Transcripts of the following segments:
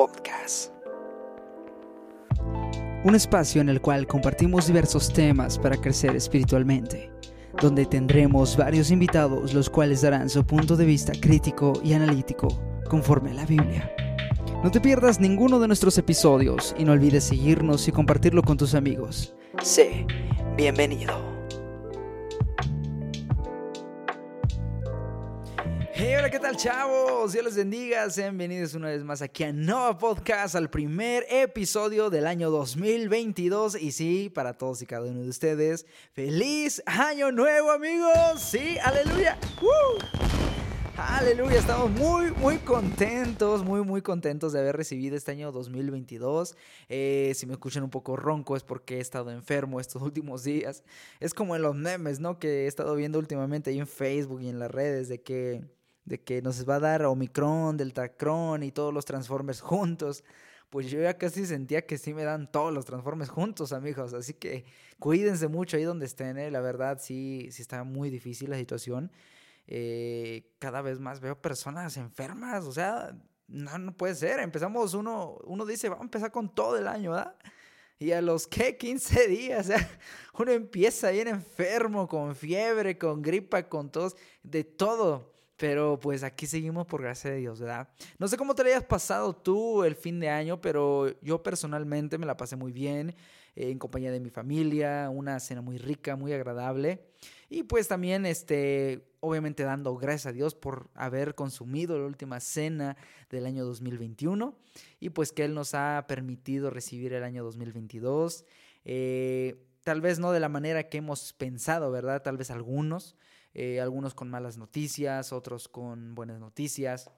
Podcast. Un espacio en el cual compartimos diversos temas para crecer espiritualmente, donde tendremos varios invitados los cuales darán su punto de vista crítico y analítico conforme a la Biblia. No te pierdas ninguno de nuestros episodios y no olvides seguirnos y compartirlo con tus amigos. Sé bienvenido. ¿Qué tal, chavos? Dios les bendiga. Sean bienvenidos una vez más aquí a Nova Podcast, al primer episodio del año 2022. Y sí, para todos y cada uno de ustedes, ¡Feliz Año Nuevo, amigos! Sí, aleluya. Aleluya, estamos muy, muy contentos, muy, muy contentos de haber recibido este año 2022. Eh, si me escuchan un poco ronco es porque he estado enfermo estos últimos días. Es como en los memes, ¿no? Que he estado viendo últimamente ahí en Facebook y en las redes de que de que nos va a dar Omicron, Deltacron y todos los Transformers juntos. Pues yo ya casi sentía que sí me dan todos los Transformers juntos, amigos. Así que cuídense mucho ahí donde estén. ¿eh? La verdad, sí, sí está muy difícil la situación. Eh, cada vez más veo personas enfermas. O sea, no, no puede ser. Empezamos uno, uno dice, vamos a empezar con todo el año. Y a los que 15 días, uno empieza bien enfermo, con fiebre, con gripa, con tos, de todo. Pero pues aquí seguimos por gracia de Dios, ¿verdad? No sé cómo te hayas pasado tú el fin de año, pero yo personalmente me la pasé muy bien eh, en compañía de mi familia, una cena muy rica, muy agradable. Y pues también, este, obviamente dando gracias a Dios por haber consumido la última cena del año 2021 y pues que Él nos ha permitido recibir el año 2022. Eh, tal vez no de la manera que hemos pensado, ¿verdad? Tal vez algunos. Eh, algunos con malas noticias, otros con buenas noticias.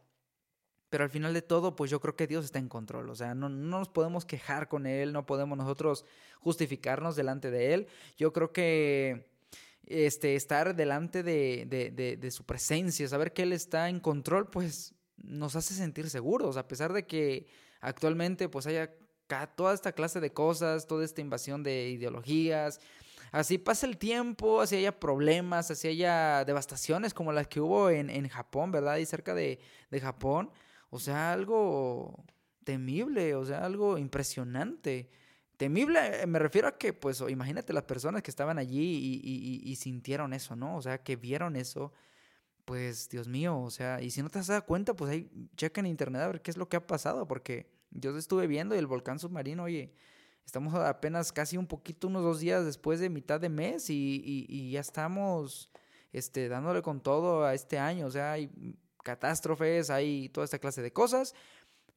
Pero al final de todo, pues yo creo que Dios está en control. O sea, no, nos podemos quejar con Él, no podemos nosotros justificarnos delante de Él. Yo creo que este, estar delante de, de, de, su presencia, saber que Él está en control, pues nos hace sentir seguros, a pesar de que actualmente pues haya toda esta clase de cosas, toda esta invasión de ideologías, así pasa el tiempo, así haya problemas, así haya devastaciones como las que hubo en, en Japón, ¿verdad? Y cerca de, de, Japón. O sea, algo temible, o sea, algo impresionante. Temible, eh, me refiero a que, pues, imagínate las personas que estaban allí y, y, y, sintieron eso, ¿no? O sea, que vieron eso. Pues, Dios mío, o sea, y si no te has dado cuenta, pues ahí checa en internet a ver qué es lo que ha pasado, porque yo estuve viendo y el volcán submarino, oye, Estamos apenas casi un poquito, unos dos días después de mitad de mes y, ya estamos este, dándole con todo a este año. O sea, hay catástrofes, hay toda esta clase de cosas.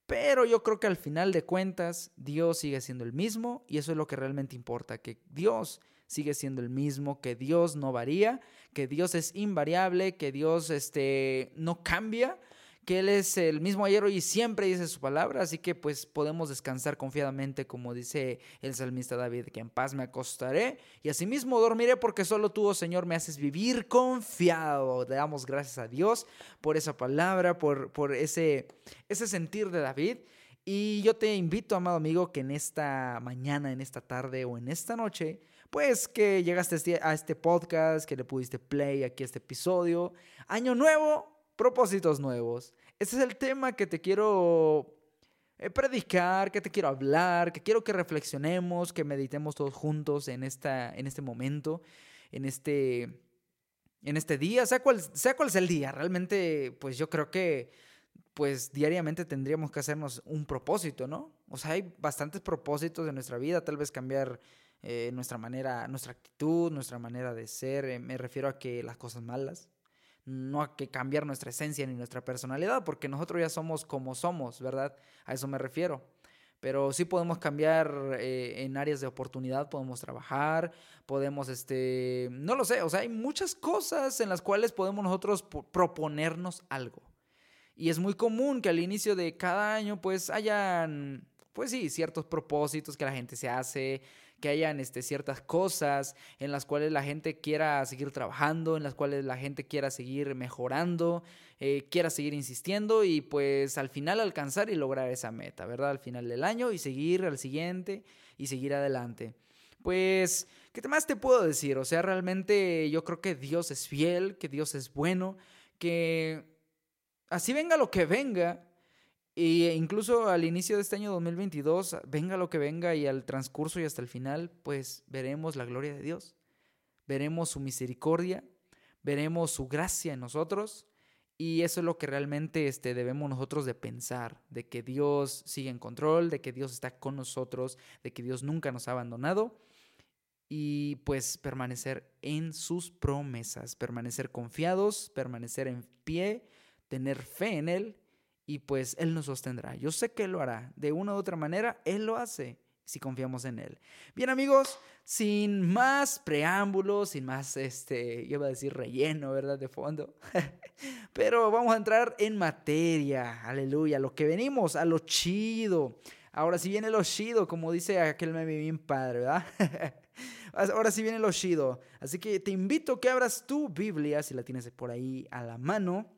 Pero yo creo que al final de cuentas Dios sigue siendo el mismo y eso es lo que realmente importa, que Dios sigue siendo el mismo, que Dios no varía, que Dios es invariable, que Dios este, no cambia que Él es el mismo ayer, hoy y siempre dice su palabra, así que pues podemos descansar confiadamente, como dice el salmista David, que en paz me acostaré y asimismo dormiré porque solo tú, oh Señor, me haces vivir confiado. Le damos gracias a Dios por esa palabra, por, por ese, ese sentir de David. Y yo te invito, amado amigo, que en esta mañana, en esta tarde o en esta noche, pues que llegaste este, a este podcast, que le pudiste play aquí este episodio. Año nuevo, propósitos nuevos. Ese es el tema que te quiero eh, predicar, que te quiero hablar, que quiero que reflexionemos, que meditemos todos juntos en, esta, en este momento, en este, en este día, sea cual, sea cual sea el día. Realmente, pues yo creo que pues diariamente tendríamos que hacernos un propósito, ¿no? O sea, hay bastantes propósitos de nuestra vida, tal vez cambiar eh, nuestra manera, nuestra actitud, nuestra manera de ser. Eh, me refiero a que las cosas malas, no hay que cambiar nuestra esencia ni nuestra personalidad, porque nosotros ya somos como somos, ¿verdad? A eso me refiero. Pero sí podemos cambiar eh, en áreas de oportunidad, podemos trabajar, podemos, este, no lo sé, o sea, hay muchas cosas en las cuales podemos nosotros proponernos algo. Y es muy común que al inicio de cada año, pues, hayan, pues sí, ciertos propósitos que la gente se hace, que hayan este, ciertas cosas en las cuales la gente quiera seguir trabajando, en las cuales la gente quiera seguir mejorando, eh, quiera seguir insistiendo y pues al final alcanzar y lograr esa meta, ¿verdad? Al final del año y seguir al siguiente y seguir adelante. Pues, ¿qué más te puedo decir? O sea, realmente yo creo que Dios es fiel, que Dios es bueno, que así venga lo que venga, Y incluso al inicio de este año 2022, venga lo que venga y al transcurso y hasta el final, pues veremos la gloria de Dios. Veremos su misericordia, veremos su gracia en nosotros y eso es lo que realmente este, debemos nosotros de pensar, de que Dios sigue en control, de que Dios está con nosotros, de que Dios nunca nos ha abandonado y pues permanecer en sus promesas, permanecer confiados, permanecer en pie, tener fe en Él y pues Él nos sostendrá. Yo sé que Él lo hará. De una u otra manera, Él lo hace si confiamos en Él. Bien amigos, sin más preámbulos, sin más, este, yo iba a decir relleno, ¿verdad? De fondo. Pero vamos a entrar en materia, aleluya, lo que venimos, a lo chido. Ahora sí viene lo chido, como dice aquel meme bien padre, ¿verdad? Ahora sí viene lo chido. Así que te invito a que abras tu Biblia, si la tienes por ahí a la mano.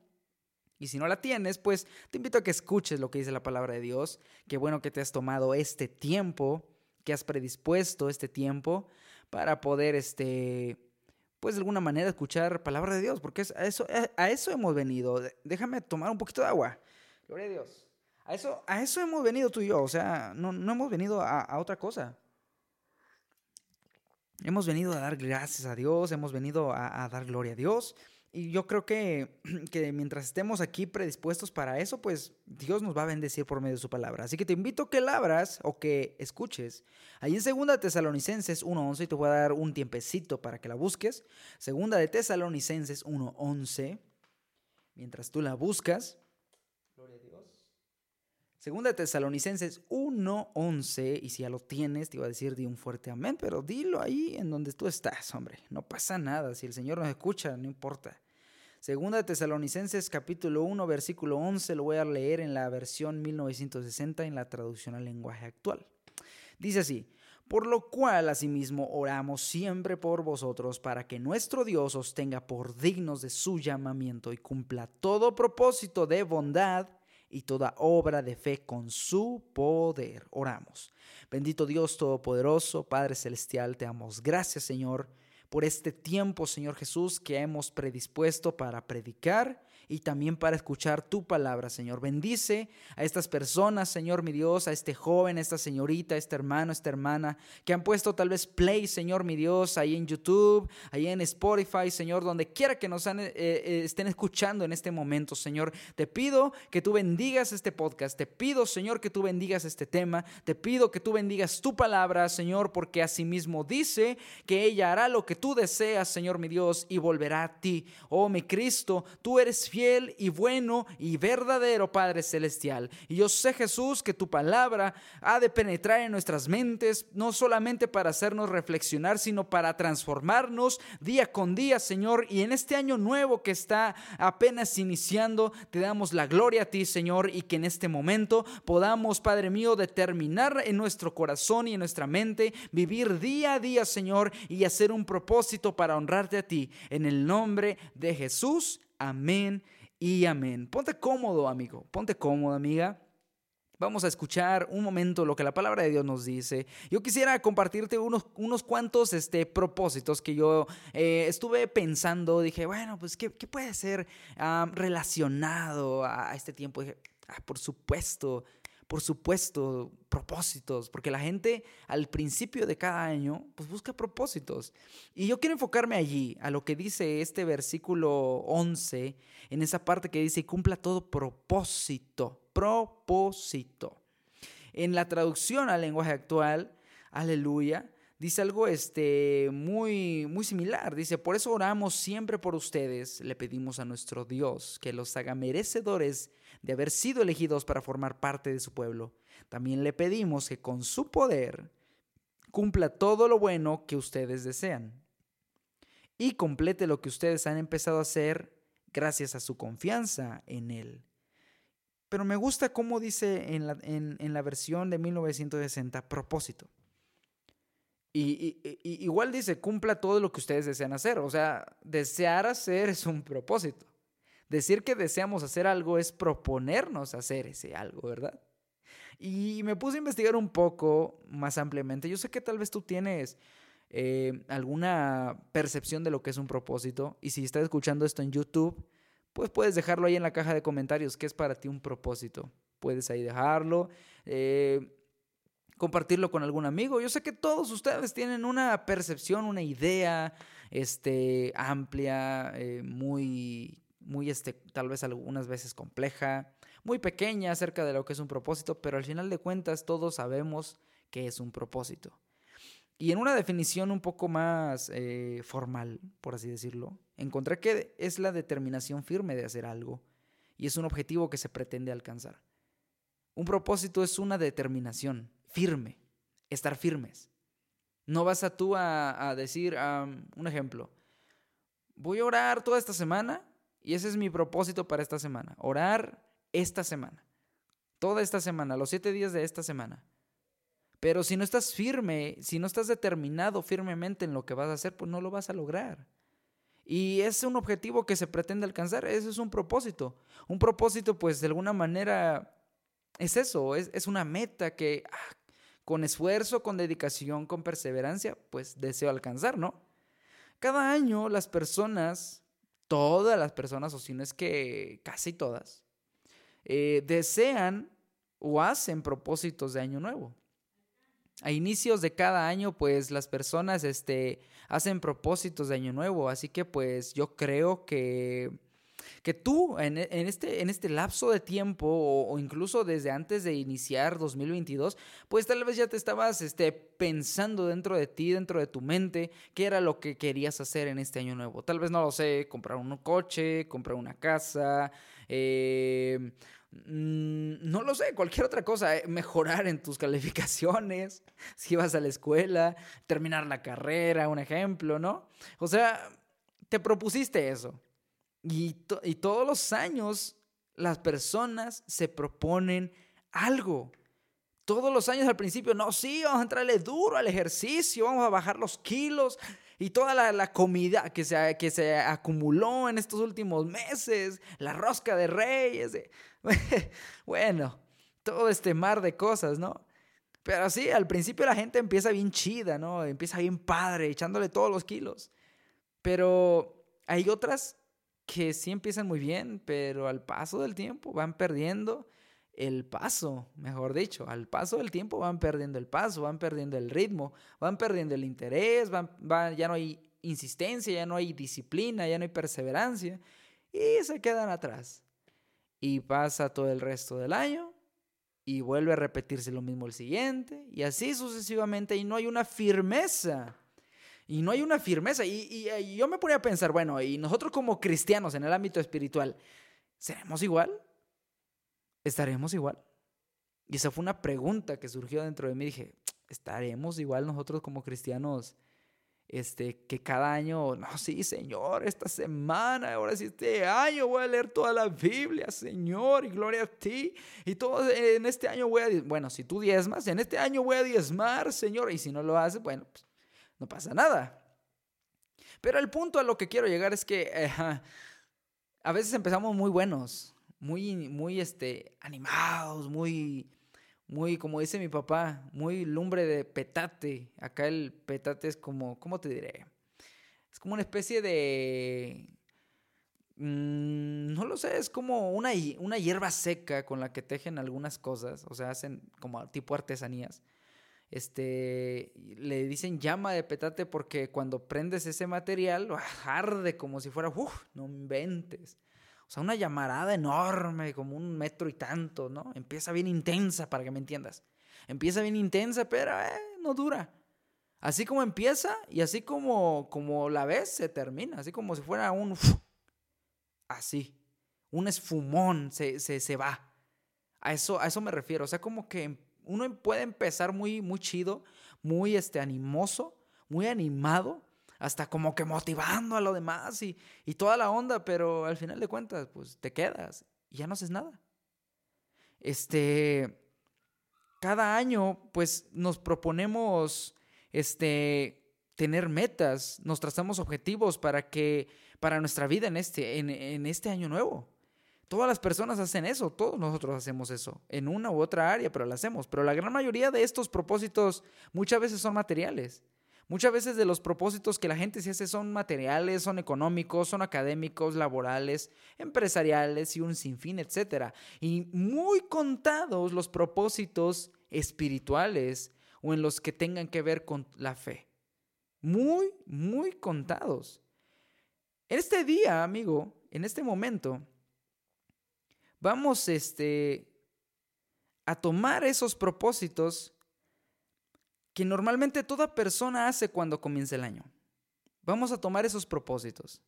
Y si no la tienes, pues te invito a que escuches lo que dice la palabra de Dios. Qué bueno que te has tomado este tiempo, que has predispuesto este tiempo para poder, este, pues de alguna manera escuchar palabra de Dios, porque a, eso, a, eso hemos venido. Déjame tomar un poquito de agua. Gloria a Dios. A eso, a eso hemos venido tú y yo, o sea, no, hemos venido a otra cosa. Hemos venido a dar gracias a Dios, hemos venido a, dar gloria a Dios. Y yo creo que, que, mientras estemos aquí predispuestos para eso, pues Dios nos va a bendecir por medio de su palabra. Así que te invito a que labras o que escuches. Ahí en Segunda Tesalonicenses 1.11, y te voy a dar un tiempecito para que la busques. Segunda de Tesalonicenses 1.11. Mientras tú la buscas, Segunda Tesalonicenses 1:11, y si ya lo tienes, te iba a decir di un fuerte amén, pero dilo ahí en donde tú estás, hombre, no pasa nada, si el Señor nos escucha, no importa. Segunda Tesalonicenses capítulo 1, versículo 11, lo voy a leer en la versión 1960 en la traducción al lenguaje actual. Dice así, por lo cual asimismo oramos siempre por vosotros para que nuestro Dios os tenga por dignos de su llamamiento y cumpla todo propósito de bondad y toda obra de fe con su poder. Oramos. Bendito Dios Todopoderoso, Padre Celestial, te damos gracias, Señor, por este tiempo, Señor Jesús, que hemos predispuesto para predicar y también para escuchar tu palabra, Señor. Bendice a estas personas, Señor mi Dios, a este joven, a esta señorita, a este hermano, a esta hermana, que han puesto tal vez play, Señor mi Dios, ahí en YouTube, ahí en Spotify, Señor, donde quiera que nos eh, eh, estén escuchando en este momento, Señor. Te pido que tú bendigas este podcast, te pido, Señor, que tú bendigas este tema, te pido que tú bendigas tu palabra, Señor, porque asimismo dice que ella hará lo que tú deseas, Señor mi Dios, y volverá a ti. Oh, mi Cristo, tú eres fiel fiel y bueno y verdadero Padre Celestial. Y yo sé Jesús que tu palabra ha de penetrar en nuestras mentes, no solamente para hacernos reflexionar, sino para transformarnos día con día, Señor. Y en este año nuevo que está apenas iniciando, te damos la gloria a ti, Señor, y que en este momento podamos, Padre mío, determinar en nuestro corazón y en nuestra mente vivir día a día, Señor, y hacer un propósito para honrarte a ti. En el nombre de Jesús. Amén y amén. Ponte cómodo, amigo. Ponte cómodo, amiga. Vamos a escuchar un momento lo que la palabra de Dios nos dice. Yo quisiera compartirte unos, unos cuantos este, propósitos que yo eh, estuve pensando. Dije, bueno, pues, ¿qué, puede ser ah, relacionado a, este tiempo? Dije, ah, por supuesto, por supuesto, propósitos, porque la gente al principio de cada año pues busca propósitos. Y yo quiero enfocarme allí, a lo que dice este versículo 11, en esa parte que dice, cumpla todo propósito, propósito. En la traducción al lenguaje actual, aleluya, dice algo este, muy, muy similar. Dice, por eso oramos siempre por ustedes, le pedimos a nuestro Dios que los haga merecedores de haber sido elegidos para formar parte de su pueblo. También le pedimos que con su poder cumpla todo lo bueno que ustedes desean y complete lo que ustedes han empezado a hacer gracias a su confianza en Él. Pero me gusta cómo dice en la, en, la versión de 1960, propósito. Y, igual dice, cumpla todo lo que ustedes desean hacer. O sea, desear hacer es un propósito. Decir que deseamos hacer algo es proponernos hacer ese algo, ¿verdad? Y me puse a investigar un poco más ampliamente. Yo sé que tal vez tú tienes eh, alguna percepción de lo que es un propósito. Y si estás escuchando esto en YouTube, pues puedes dejarlo ahí en la caja de comentarios, ¿qué es para ti un propósito? Puedes ahí dejarlo. Eh, compartirlo con algún amigo. Yo sé que todos ustedes tienen una percepción, una idea este, amplia, eh, muy, muy este, tal vez algunas veces compleja, muy pequeña acerca de lo que es un propósito, pero al final de cuentas todos sabemos que es un propósito. Y en una definición un poco más eh, formal, por así decirlo, encontré que es la determinación firme de hacer algo y es un objetivo que se pretende alcanzar. Un propósito es una determinación firme, estar firmes. No vas a tú a, decir, un ejemplo, voy a orar toda esta semana y ese es mi propósito para esta semana, orar esta semana, toda esta semana, los siete días de esta semana. Pero si no estás firme, si no estás determinado firmemente en lo que vas a hacer, pues no lo vas a lograr. Y es un objetivo que se pretende alcanzar, ese es un propósito. Un propósito, pues de alguna manera, es eso, es, una meta que ah, con esfuerzo, con dedicación, con perseverancia, pues deseo alcanzar, ¿no? Cada año las personas, todas las personas, o si no es que casi todas, eh, desean o hacen propósitos de año nuevo a inicios de cada año, pues las personas este, hacen propósitos de año nuevo. Así que pues yo creo que, que tú en, este, en este lapso de tiempo o, incluso desde antes de iniciar 2022, pues tal vez ya te estabas este, pensando dentro de ti, dentro de tu mente, qué era lo que querías hacer en este año nuevo. Tal vez no lo sé, comprar un coche, comprar una casa. Eh, Mm, no lo sé, cualquier otra cosa, eh, mejorar en tus calificaciones, si vas a la escuela, terminar la carrera, un ejemplo, ¿no? O sea, te propusiste eso. Y, y todos los años las personas se proponen algo. Todos los años al principio, no, sí, vamos a entrarle duro al ejercicio, vamos a bajar los kilos, y toda la, comida que se, que se acumuló en estos últimos meses, la rosca de reyes, bueno, todo este mar de cosas, ¿no? Pero sí, al principio la gente empieza bien chida, ¿no? Empieza bien padre, echándole todos los kilos. Pero hay otras que sí empiezan muy bien, pero al paso del tiempo van perdiendo el paso, mejor dicho, al paso del tiempo van perdiendo el paso, van perdiendo el ritmo, van perdiendo el interés, van, ya no hay insistencia, ya no hay disciplina, ya no hay perseverancia y se quedan atrás. Y pasa todo el resto del año y vuelve a repetirse lo mismo el siguiente y así sucesivamente y no hay una firmeza. Y no hay una firmeza. Y, yo me ponía a pensar, bueno, y nosotros como cristianos en el ámbito espiritual, ¿seremos igual? ¿estaremos igual? Y esa fue una pregunta que surgió dentro de mí. Dije, ¿estaremos igual nosotros como cristianos? Este, que cada año, no, sí, Señor, esta semana, ahora sí, este año voy a leer toda la Biblia, Señor, y gloria a ti. Y todo en este año voy a, bueno, si tú diezmas, en este año voy a diezmar, Señor. Y si no lo haces, bueno, pues no pasa nada. Pero el punto a lo que quiero llegar es que eh, a veces empezamos muy buenos, muy, muy este, animados, muy, muy, como dice mi papá, muy lumbre de petate. Acá el petate es como, ¿cómo te diré? Es como una especie de... Mm, no lo sé, es como una, una hierba seca con la que tejen algunas cosas, o sea, hacen como tipo artesanías. Este, le dicen llama de petate porque cuando prendes ese material arde como si fuera, uff, no inventes. O sea, una llamarada enorme, como un metro y tanto, ¿no? Empieza bien intensa, para que me entiendas. Empieza bien intensa, pero eh, no dura. Así como empieza y así como, como la ves, se termina. Así como si fuera un... Así. Un esfumón se, se, se va. A eso, a eso me refiero. O sea, como que uno puede empezar muy, muy chido, muy este, animoso, muy animado, hasta como que motivando a lo demás y, toda la onda, pero al final de cuentas, pues te quedas y ya no haces nada. Este, cada año, pues nos proponemos, este, tener metas, nos trazamos objetivos para que, para nuestra vida en este, en, en este año nuevo. Todas las personas hacen eso, todos nosotros hacemos eso, en una u otra área, pero lo hacemos. Pero la gran mayoría de estos propósitos muchas veces son materiales. Muchas veces de los propósitos que la gente se hace son materiales, son económicos, son académicos, laborales, empresariales y un sinfín, etc. Y muy contados los propósitos espirituales o en los que tengan que ver con la fe. Muy, muy contados. En este día, amigo, en este momento, vamos este, a tomar esos propósitos que normalmente toda persona hace cuando comienza el año. Vamos a tomar esos propósitos,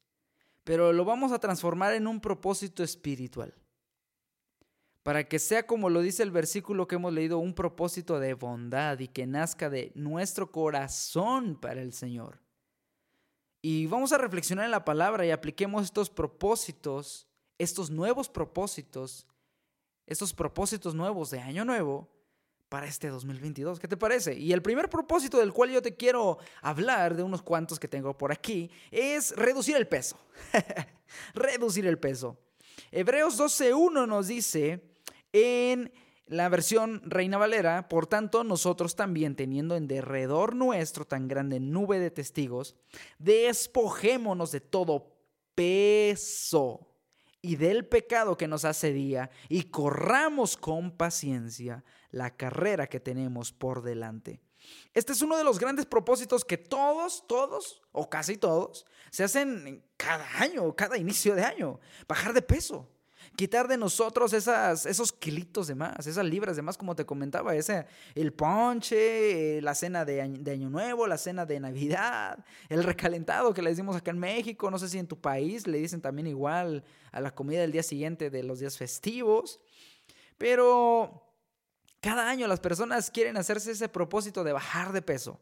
pero lo vamos a transformar en un propósito espiritual. Para que sea como lo dice el versículo que hemos leído, un propósito de bondad y que nazca de nuestro corazón para el Señor. Y vamos a reflexionar en la palabra y apliquemos estos propósitos, estos nuevos propósitos, estos propósitos nuevos de año nuevo para este 2022. ¿Qué te parece? Y el primer propósito del cual yo te quiero hablar, de unos cuantos que tengo por aquí, es reducir el peso. reducir el peso. Hebreos 12.1 nos dice en la versión Reina Valera, por tanto, nosotros también, teniendo en derredor nuestro tan grande nube de testigos, despojémonos de todo peso y del pecado que nos hace día y corramos con paciencia la carrera que tenemos por delante. Este es uno de los grandes propósitos que todos, todos o casi todos se hacen cada año, cada inicio de año, bajar de peso quitar de nosotros esas, esos kilitos de más, esas libras de más, como te comentaba, ese, el ponche, la cena de año, de año, Nuevo, la cena de Navidad, el recalentado que le decimos acá en México, no sé si en tu país le dicen también igual a la comida del día siguiente de los días festivos, pero cada año las personas quieren hacerse ese propósito de bajar de peso,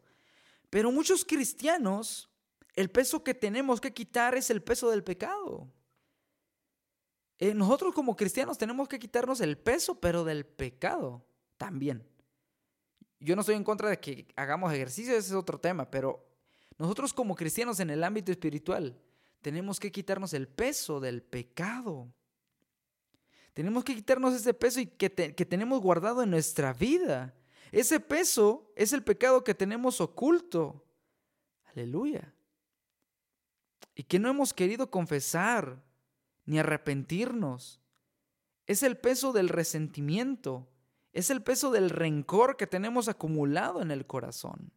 pero muchos cristianos, el peso que tenemos que quitar es el peso del pecado. Eh, nosotros como cristianos tenemos que quitarnos el peso, pero del pecado también. Yo no estoy en contra de que hagamos ejercicio, ese es otro tema, pero nosotros como cristianos en el ámbito espiritual tenemos que quitarnos el peso del pecado. Tenemos que quitarnos ese peso y que, que tenemos guardado en nuestra vida. Ese peso es el pecado que tenemos oculto. Aleluya. Y que no hemos querido confesar ni arrepentirnos. Es el peso del resentimiento, es el peso del rencor que tenemos acumulado en el corazón.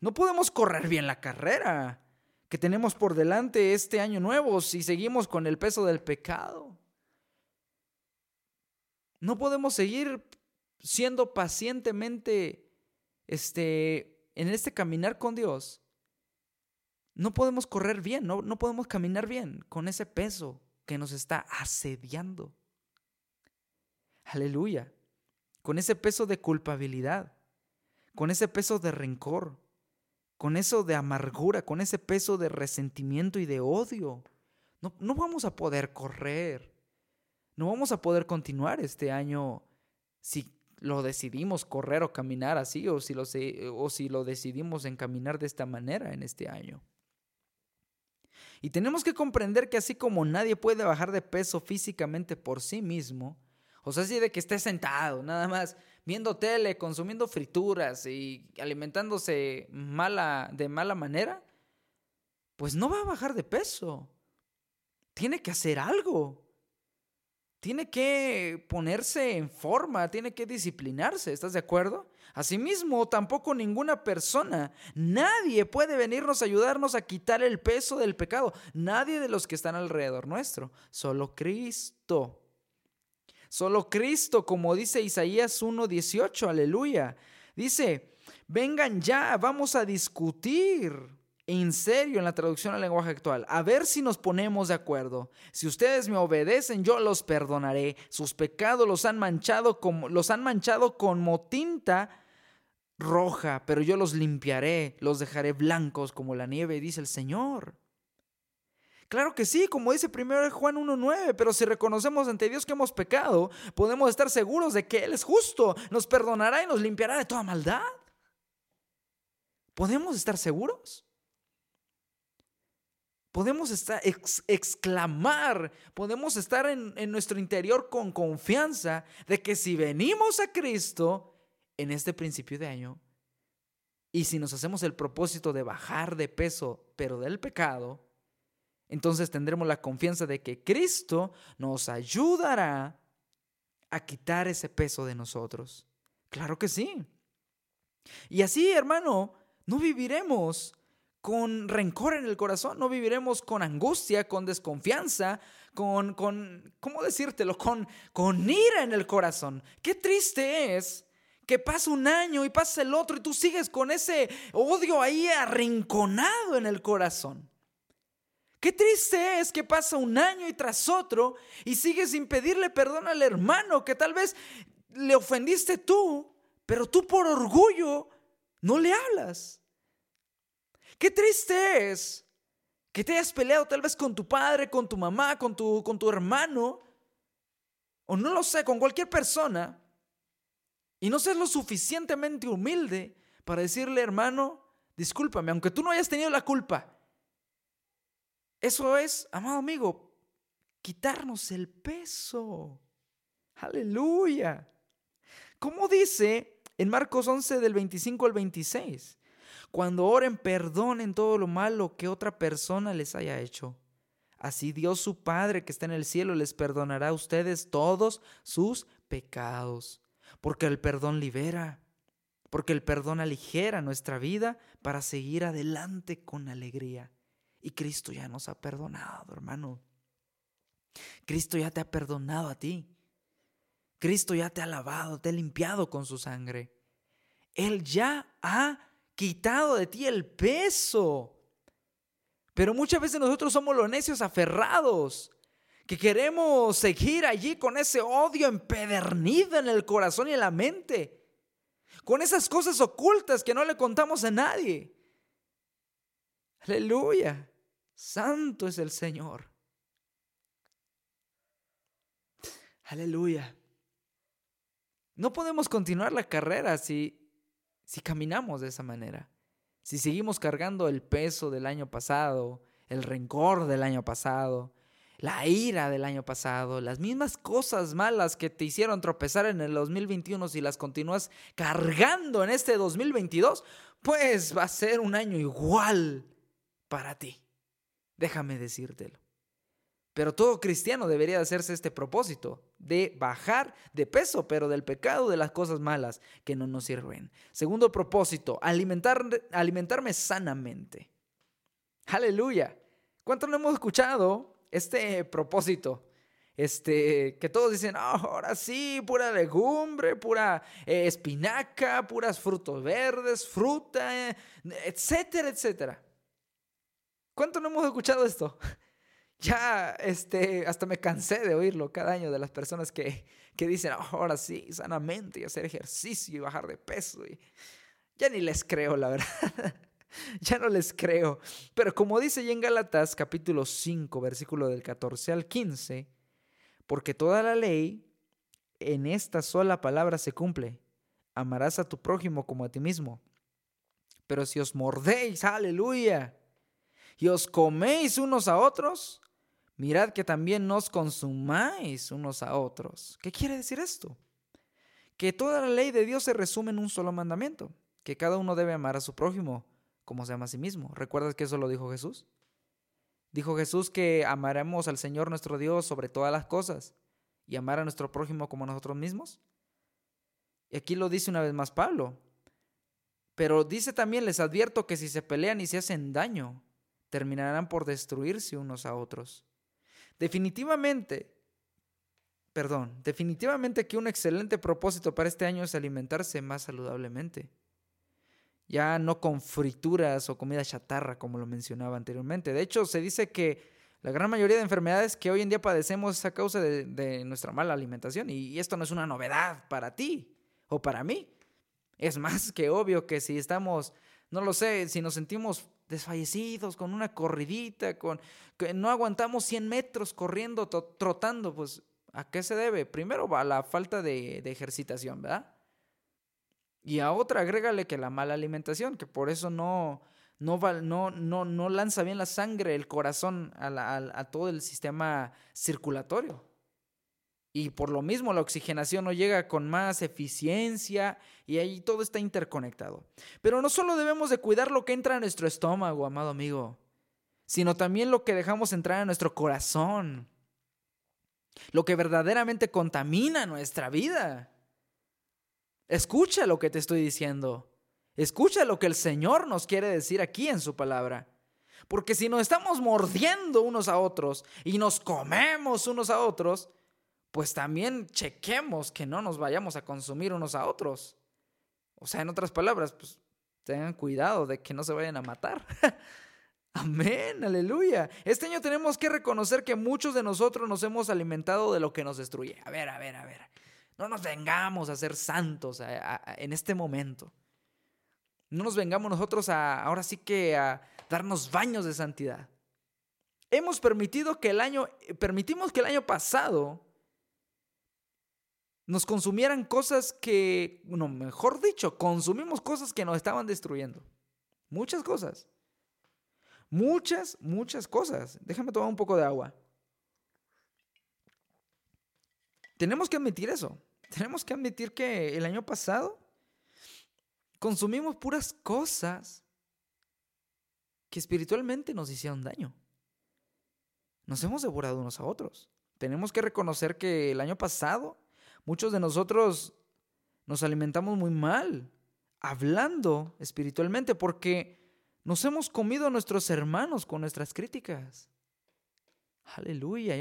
No podemos correr bien la carrera que tenemos por delante este año nuevo si seguimos con el peso del pecado. No podemos seguir siendo pacientemente este, en este caminar con Dios. No podemos correr bien, no, no podemos caminar bien con ese peso que nos está asediando. Aleluya. Con ese peso de culpabilidad, con ese peso de rencor, con eso de amargura, con ese peso de resentimiento y de odio. No, no vamos a poder correr. No vamos a poder continuar este año si lo decidimos correr o caminar así o si lo, o si lo decidimos encaminar de esta manera en este año. Y tenemos que comprender que así como nadie puede bajar de peso físicamente por sí mismo, o sea, así de que esté sentado, nada más viendo tele, consumiendo frituras y alimentándose mala, de mala manera, pues no va a bajar de peso. Tiene que hacer algo tiene que ponerse en forma, tiene que disciplinarse, ¿estás de acuerdo? Asimismo, tampoco ninguna persona, nadie puede venirnos a ayudarnos a quitar el peso del pecado, nadie de los que están alrededor nuestro, solo Cristo. Solo Cristo, como dice Isaías 1:18, aleluya. Dice, vengan ya, vamos a discutir en serio en la traducción al lenguaje actual. A ver si nos ponemos de acuerdo. Si ustedes me obedecen, yo los perdonaré. Sus pecados los han manchado como los han manchado como tinta roja, pero yo los limpiaré, los dejaré blancos como la nieve, dice el Señor. Claro que sí, como dice primero Juan 1.9, pero si reconocemos ante Dios que hemos pecado, podemos estar seguros de que Él es justo, nos perdonará y nos limpiará de toda maldad. ¿Podemos estar seguros? Podemos estar, exclamar, podemos estar en, en nuestro interior con confianza de que si venimos a Cristo en este principio de año, Y si nos hacemos el propósito de bajar de peso, pero del pecado, entonces tendremos la confianza de que Cristo nos ayudará a quitar ese peso de nosotros. Claro que sí. Y así, hermano, no viviremos con rencor en el corazón, no viviremos con angustia, con desconfianza, con, con ¿cómo decírtelo? Con, con ira en el corazón. Qué triste es que pasa un año y pasa el otro y tú sigues con ese odio ahí arrinconado en el corazón. Qué triste es que pasa un año y tras otro y sigues sin pedirle perdón al hermano que tal vez le ofendiste tú, pero tú por orgullo no le hablas. Qué triste es que te hayas peleado tal vez con tu padre, con tu mamá, con tu, con tu hermano, o no lo sé, con cualquier persona, y no seas lo suficientemente humilde para decirle, hermano, discúlpame, aunque tú no hayas tenido la culpa. Eso es, amado amigo, quitarnos el peso. Aleluya. ¿Cómo dice en Marcos 11 del 25 al 26? Cuando oren, perdonen todo lo malo que otra persona les haya hecho. Así Dios su Padre que está en el cielo les perdonará a ustedes todos sus pecados. Porque el perdón libera, porque el perdón aligera nuestra vida para seguir adelante con alegría. Y Cristo ya nos ha perdonado, hermano. Cristo ya te ha perdonado a ti. Cristo ya te ha lavado, te ha limpiado con su sangre. Él ya ha quitado de ti el peso. Pero muchas veces nosotros somos los necios aferrados, que queremos seguir allí con ese odio empedernido en el corazón y en la mente, con esas cosas ocultas que no le contamos a nadie. Aleluya, santo es el Señor. Aleluya. No podemos continuar la carrera si si caminamos de esa manera, si seguimos cargando el peso del año pasado, el rencor del año pasado, la ira del año pasado, las mismas cosas malas que te hicieron tropezar en el 2021, si las continúas cargando en este 2022, pues va a ser un año igual para ti. Déjame decírtelo. Pero todo cristiano debería hacerse este propósito de bajar de peso, pero del pecado, de las cosas malas que no nos sirven. Segundo propósito, alimentar, alimentarme sanamente. Aleluya. ¿Cuánto no hemos escuchado este propósito? Este, que todos dicen, ah, ahora sí, pura legumbre, pura eh, espinaca, puras frutos verdes, fruta, eh, etcétera, etcétera. ¿Cuánto no hemos escuchado esto? ya este, hasta me cansé de oírlo cada año de las personas que, que dicen, ahora sí, sanamente, y hacer ejercicio y bajar de peso. Y ya ni les creo, la verdad. ya no les creo. Pero como dice ya en Galatas capítulo 5, versículo del 14 al 15, porque toda la ley en esta sola palabra se cumple. Amarás a tu prójimo como a ti mismo. Pero si os mordéis, aleluya, y os coméis unos a otros, mirad que también nos consumáis unos a otros. ¿Qué quiere decir esto? Que toda la ley de Dios se resume en un solo mandamiento, que cada uno debe amar a su prójimo como se ama a sí mismo. ¿Recuerdas que eso lo dijo Jesús? Dijo Jesús que amaremos al Señor nuestro Dios sobre todas las cosas y amar a nuestro prójimo como nosotros mismos. Y aquí lo dice una vez más Pablo. Pero dice también, les advierto que si se pelean y se hacen daño, terminarán por destruirse unos a otros. Definitivamente, perdón, definitivamente que un excelente propósito para este año es alimentarse más saludablemente. Ya no con frituras o comida chatarra, como lo mencionaba anteriormente. De hecho, se dice que la gran mayoría de enfermedades que hoy en día padecemos es a causa de, nuestra mala alimentación. Y esto no es una novedad para ti o para mí. Es más que obvio que si estamos, no lo sé, si nos sentimos desfallecidos, con una corridita, con que no aguantamos 100 metros corriendo, trotando, pues ¿a qué se debe? Primero a la falta de, ejercitación, ¿verdad? Y a otra agrégale que la mala alimentación, que por eso no, no, no, no, no lanza bien la sangre, el corazón a, a todo el sistema circulatorio. Y por lo mismo la oxigenación no llega con más eficiencia y ahí todo está interconectado. Pero no solo debemos de cuidar lo que entra a nuestro estómago, amado amigo, sino también lo que dejamos entrar a nuestro corazón. Lo que verdaderamente contamina nuestra vida. Escucha lo que te estoy diciendo. Escucha lo que el Señor nos quiere decir aquí en su palabra. Porque si nos estamos mordiendo unos a otros y nos comemos unos a otros, pues también chequemos que no nos vayamos a consumir unos a otros. O sea, en otras palabras, pues tengan cuidado de que no se vayan a matar. Amén, aleluya. Este año tenemos que reconocer que muchos de nosotros nos hemos alimentado de lo que nos destruye. A ver, a ver, a ver. No nos vengamos a ser santos en este momento. No nos vengamos nosotros a, ahora sí que a darnos baños de santidad. Hemos permitido que el año, permitimos que el año pasado nos consumieran cosas que, no, mejor dicho, consumimos cosas que nos estaban destruyendo. Muchas cosas. Muchas, muchas cosas. Déjame tomar un poco de agua. Tenemos que admitir eso. Tenemos que admitir que el año pasado consumimos puras cosas que espiritualmente nos hicieron daño. Nos hemos devorado unos a otros. Tenemos que reconocer que el año pasado Muchos de nosotros nos alimentamos muy mal, hablando espiritualmente, porque nos hemos comido a nuestros hermanos con nuestras críticas. Aleluya.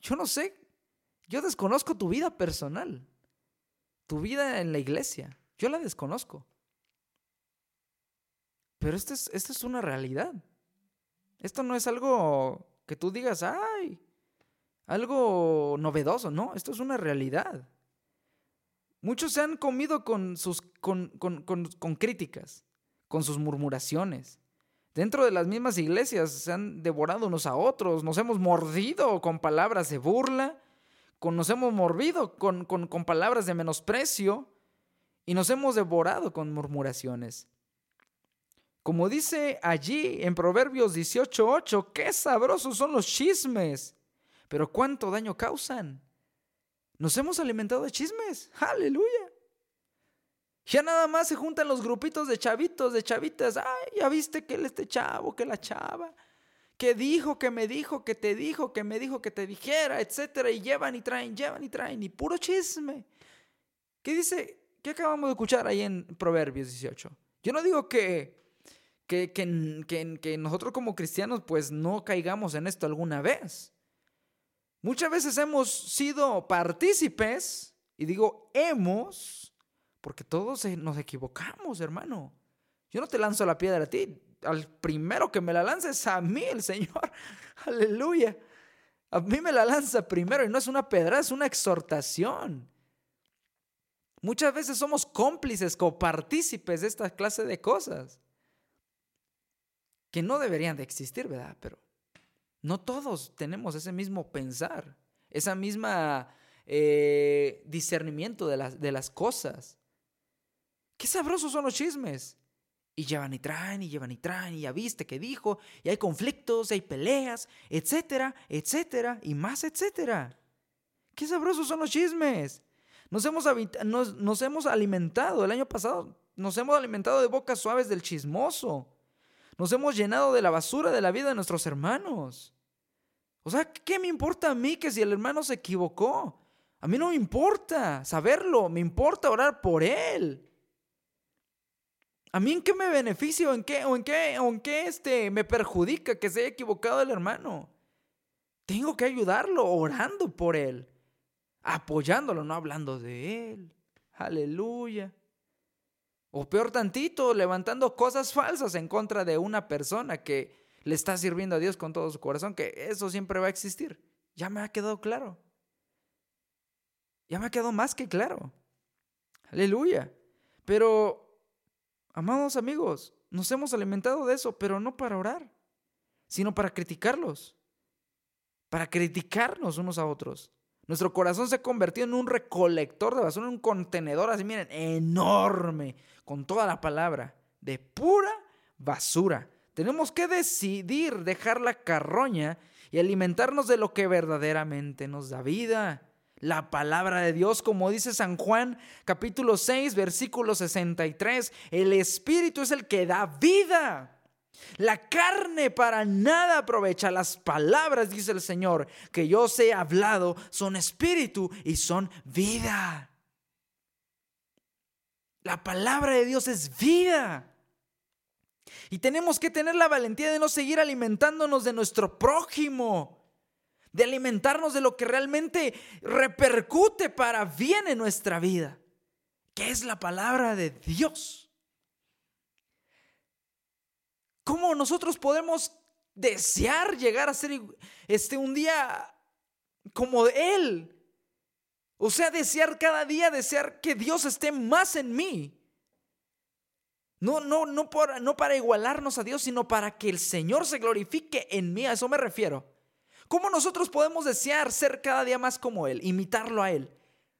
Yo no, sé, yo desconozco tu vida personal, tu vida en la iglesia. Yo la desconozco. Pero esto es, esto es una realidad. Esto no es algo que tú digas, ay, algo novedoso, no, esto es una realidad. Muchos se han comido con, sus, con, con, críticas, con sus murmuraciones. Dentro de las mismas iglesias se han devorado unos a otros, nos hemos mordido con palabras de burla, con, nos hemos mordido con, con palabras de menosprecio y nos hemos devorado con murmuraciones. Como dice allí en Proverbios 18:8, qué sabrosos son los chismes pero ¿cuánto daño causan? Nos hemos alimentado de chismes. Aleluya. Ya nada más se juntan los grupitos de chavitos, de chavitas. Ay, ya viste que él este chavo, que la chava, que dijo, que me dijo, que te dijo, que me dijo, que te dijera, etcétera. Y llevan y traen, llevan y traen, y puro chisme. ¿Qué dice? ¿Qué acabamos de escuchar ahí en Proverbios 18? Yo no digo que, que, que, que nosotros como cristianos pues no caigamos en esto alguna vez. Muchas veces hemos sido partícipes, y digo hemos, porque todos nos equivocamos, hermano. Yo no te lanzo la piedra a ti, al primero que me la lanza es a mí, el Señor. Aleluya. A mí me la lanza primero y no es una pedra, es una exhortación. Muchas veces somos cómplices, copartícipes de esta clase de cosas que no deberían de existir, ¿verdad? Pero no todos tenemos ese mismo pensar, esa misma eh, discernimiento de las, de las cosas. Qué sabrosos son los chismes. Y llevan y traen, y llevan y traen, y ya viste que dijo, y hay conflictos, y hay peleas, etcétera, etcétera, y más etcétera. Qué sabrosos son los chismes. Nos hemos, nos, nos hemos alimentado, el año pasado, nos hemos alimentado de bocas suaves del chismoso. Nos hemos llenado de la basura de la vida de nuestros hermanos. O sea, ¿qué me importa a mí que si el hermano se equivocó? A mí no me importa saberlo, me importa orar por él. ¿A mí en qué me beneficio? ¿En qué, o en qué, o en qué este, me perjudica que se haya equivocado el hermano? Tengo que ayudarlo orando por él, apoyándolo, no hablando de él. Aleluya. O peor tantito, levantando cosas falsas en contra de una persona que le está sirviendo a Dios con todo su corazón, que eso siempre va a existir. Ya me ha quedado claro. Ya me ha quedado más que claro. Aleluya. Pero, amados amigos, nos hemos alimentado de eso, pero no para orar, sino para criticarlos, para criticarnos unos a otros. Nuestro corazón se ha convertido en un recolector de basura, en un contenedor así, miren, enorme, con toda la palabra, de pura basura. Tenemos que decidir dejar la carroña y alimentarnos de lo que verdaderamente nos da vida. La palabra de Dios, como dice San Juan capítulo 6, versículo 63, el Espíritu es el que da vida. La carne para nada aprovecha. Las palabras, dice el Señor, que yo os he hablado, son espíritu y son vida. La palabra de Dios es vida. Y tenemos que tener la valentía de no seguir alimentándonos de nuestro prójimo, de alimentarnos de lo que realmente repercute para bien en nuestra vida, que es la palabra de Dios. ¿Cómo nosotros podemos desear llegar a ser este un día como él? O sea, desear cada día, desear que Dios esté más en mí. No, no, no, por, no para igualarnos a Dios, sino para que el Señor se glorifique en mí. A eso me refiero. ¿Cómo nosotros podemos desear ser cada día más como Él, imitarlo a Él?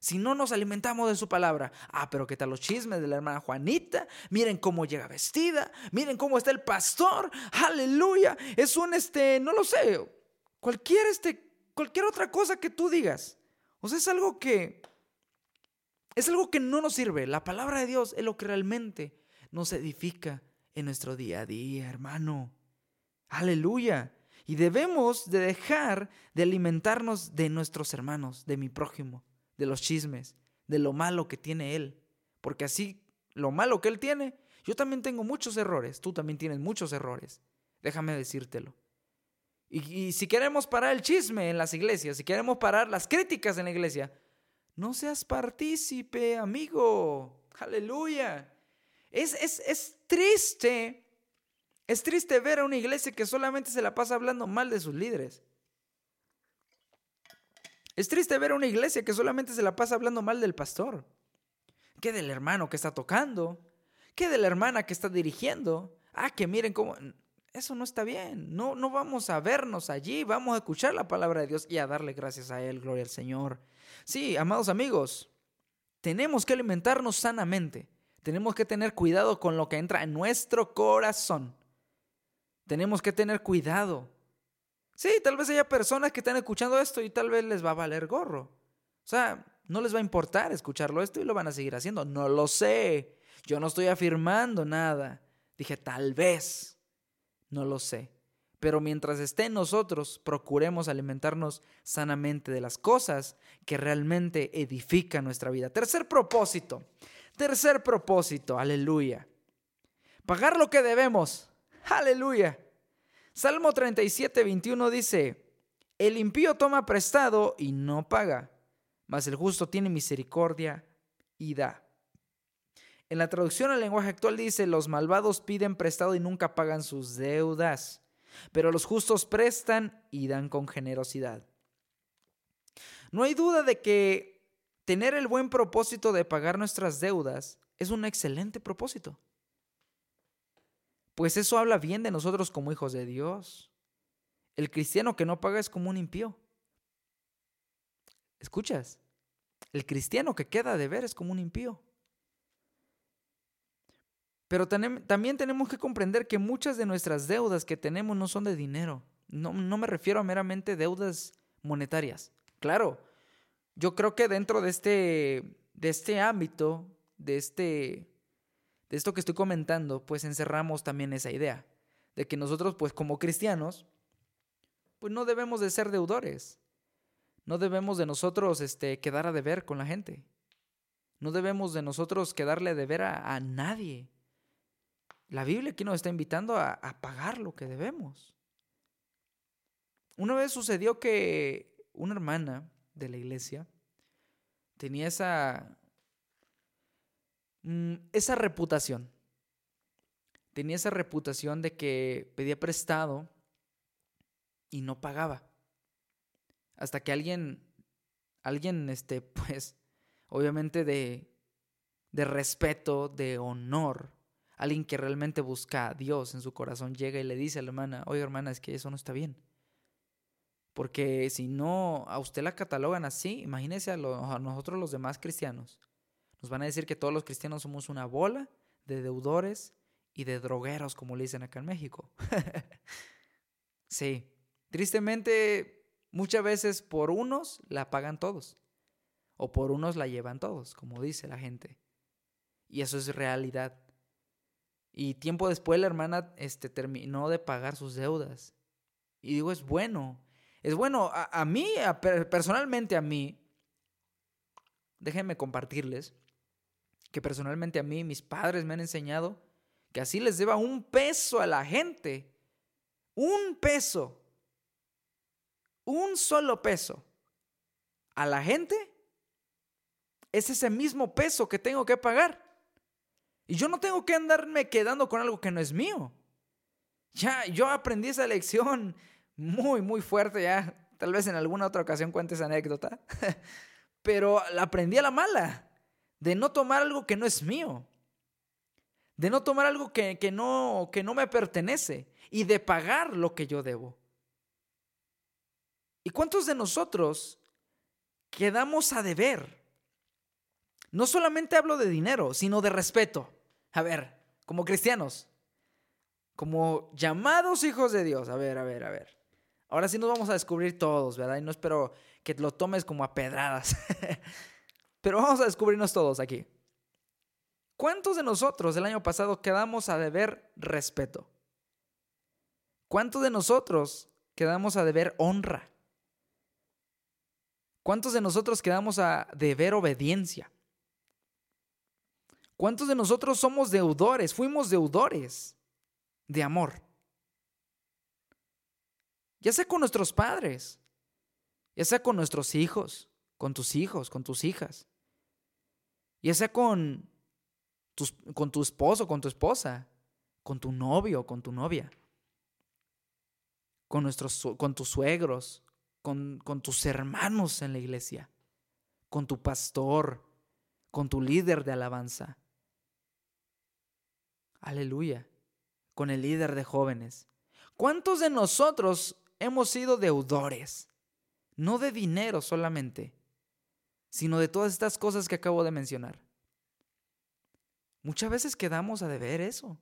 Si no nos alimentamos de su palabra. Ah, pero ¿qué tal los chismes de la hermana Juanita? Miren cómo llega vestida. Miren cómo está el pastor. Aleluya. Es un este, no lo sé. Cualquier este, cualquier otra cosa que tú digas. O sea, es algo que es algo que no nos sirve. La palabra de Dios es lo que realmente nos edifica en nuestro día a día, hermano. Aleluya. Y debemos de dejar de alimentarnos de nuestros hermanos, de mi prójimo, de los chismes, de lo malo que tiene él. Porque así, lo malo que él tiene, yo también tengo muchos errores, tú también tienes muchos errores. Déjame decírtelo. Y, y, si queremos parar el chisme en las iglesias, si queremos parar las críticas en la iglesia, no seas partícipe, amigo. Aleluya. Es, es, triste, es triste ver a una iglesia que solamente se la pasa hablando mal de sus líderes. Es triste ver a una iglesia que solamente se la pasa hablando mal del pastor. ¿Qué del hermano que está tocando? ¿Qué de la hermana que está dirigiendo? Ah, que miren cómo... Eso no está bien. No, no vamos a vernos allí. Vamos a escuchar la palabra de Dios y a darle gracias a Él. Gloria al Señor. Sí, amados amigos, tenemos que alimentarnos sanamente. Tenemos que tener cuidado con lo que entra en nuestro corazón. Tenemos que tener cuidado. Sí, tal vez haya personas que están escuchando esto y tal vez les va a valer gorro. O sea, no les va a importar escucharlo esto y lo van a seguir haciendo. No lo sé. Yo no estoy afirmando nada. Dije, tal vez. No lo sé. Pero mientras esté en nosotros, procuremos alimentarnos sanamente de las cosas que realmente edifican nuestra vida. Tercer propósito, Tercer propósito, aleluya. Pagar lo que debemos, aleluya. Salmo 37, 21 dice, el impío toma prestado y no paga, mas el justo tiene misericordia y da. En la traducción al lenguaje actual dice, los malvados piden prestado y nunca pagan sus deudas, pero los justos prestan y dan con generosidad. No hay duda de que Tener el buen propósito de pagar nuestras deudas es un excelente propósito. Pues eso habla bien de nosotros como hijos de Dios. El cristiano que no paga es como un impío. ¿Escuchas? El cristiano que queda de ver es como un impío. Pero también tenemos que comprender que muchas de nuestras deudas que tenemos no son de dinero. No, no me refiero a meramente deudas monetarias. Claro, yo creo que dentro de este, de este ámbito, de, este, de esto que estoy comentando, pues encerramos también esa idea de que nosotros, pues como cristianos, pues no debemos de ser deudores. No debemos de nosotros este, quedar a deber con la gente. No debemos de nosotros quedarle a deber a, nadie. La Biblia aquí nos está invitando a, a pagar lo que debemos. Una vez sucedió que una hermana de la iglesia tenía esa, mm, esa reputación. Tenía esa reputación de que pedía prestado y no pagaba. Hasta que alguien, alguien, este, pues, obviamente de, de respeto, de honor, alguien que realmente busca a Dios en su corazón, llega y le dice a la hermana, oye hermana, es que eso no está bien. Porque si no, a usted la catalogan así, imagínese a, nosotros los demás cristianos. Nos van a decir que todos los cristianos somos una bola de deudores y de drogueros, como le dicen acá en México. sí, tristemente muchas veces por unos la pagan todos o por unos la llevan todos, como dice la gente. Y eso es realidad. Y tiempo después la hermana este, terminó de pagar sus deudas. Y digo, es bueno. Es bueno, a, mí, personalmente a mí, déjenme compartirles, que personalmente a mí mis padres me han enseñado que así les deba un peso a la gente. Un peso. Un solo peso. A la gente es ese mismo peso que tengo que pagar. Y yo no tengo que andarme quedando con algo que no es mío. Ya, yo aprendí esa lección muy, muy fuerte ya. Tal vez en alguna otra ocasión cuente esa anécdota. Pero la aprendí a la mala. De no tomar algo que no es mío. De no tomar algo que, que, no, que no me pertenece. Y de pagar lo que yo debo. ¿Y cuántos de nosotros quedamos a deber? No solamente hablo de dinero, sino de respeto. A ver, como cristianos, como llamados hijos de Dios. A ver, a ver, a ver. Ahora sí nos vamos a descubrir todos, ¿verdad? Y no espero que lo tomes como a pedradas. Pero vamos a descubrirnos todos aquí. ¿Cuántos de nosotros el año pasado quedamos a deber respeto? ¿Cuántos de nosotros quedamos a deber honra? ¿Cuántos de nosotros quedamos a deber obediencia? ¿Cuántos de nosotros somos deudores? Fuimos deudores de amor. Ya sea con nuestros padres, ya sea con nuestros hijos, con tus hijos, con tus hijas, ya sea con, con tu esposo, con tu esposa, con tu novio, con tu novia, con, nuestros, con tus suegros, con, con tus hermanos en la iglesia, con tu pastor, con tu líder de alabanza Aleluya. Con el líder de jóvenes. ¿Cuántos de nosotros hemos sido deudores? No de dinero solamente, sino de todas estas cosas que acabo de mencionar. Muchas veces quedamos a deber eso.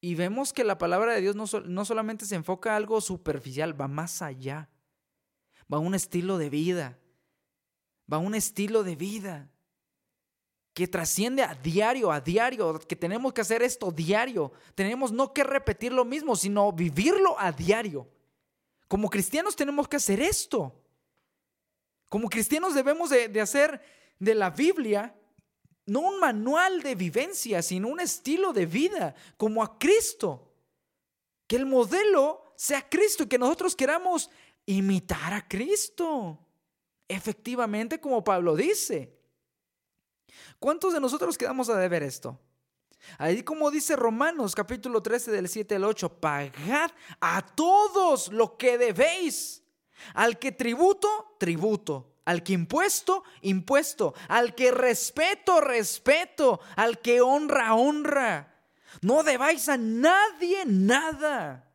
Y vemos que la palabra de Dios no, no, solamente se enfoca a algo superficial, va más allá. Va a un estilo de vida. Va a un estilo de vida que trasciende a diario, a diario, que tenemos que hacer esto diario. Tenemos no que repetir lo mismo, sino vivirlo a diario. Como cristianos tenemos que hacer esto. Como cristianos debemos de, hacer de la Biblia no un manual de vivencia, sino un estilo de vida, como a Cristo. Que el modelo sea Cristo y que nosotros queramos imitar a Cristo. Efectivamente, como Pablo dice. ¿Cuántos de nosotros quedamos a deber esto? Ahí como dice Romanos capítulo 13 del 7 al 8, pagad a todos lo que debéis. Al que tributo, tributo. Al que impuesto, impuesto. Al que respeto, respeto. Al que honra, honra. No debáis a nadie nada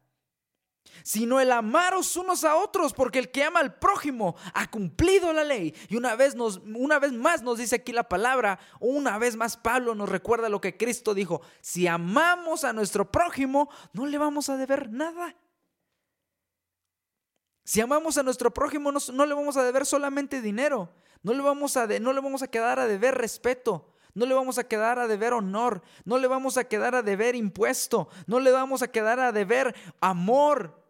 sino el amaros unos a otros, porque el que ama al prójimo ha cumplido la ley. Y una vez, nos, una vez más nos dice aquí la palabra, una vez más Pablo nos recuerda lo que Cristo dijo, si amamos a nuestro prójimo, no le vamos a deber nada. Si amamos a nuestro prójimo, no, le vamos a deber solamente dinero, no le, vamos a no le vamos a quedar a deber respeto, no le vamos a quedar a deber honor, no le vamos a quedar a deber impuesto, no le vamos a quedar a deber amor,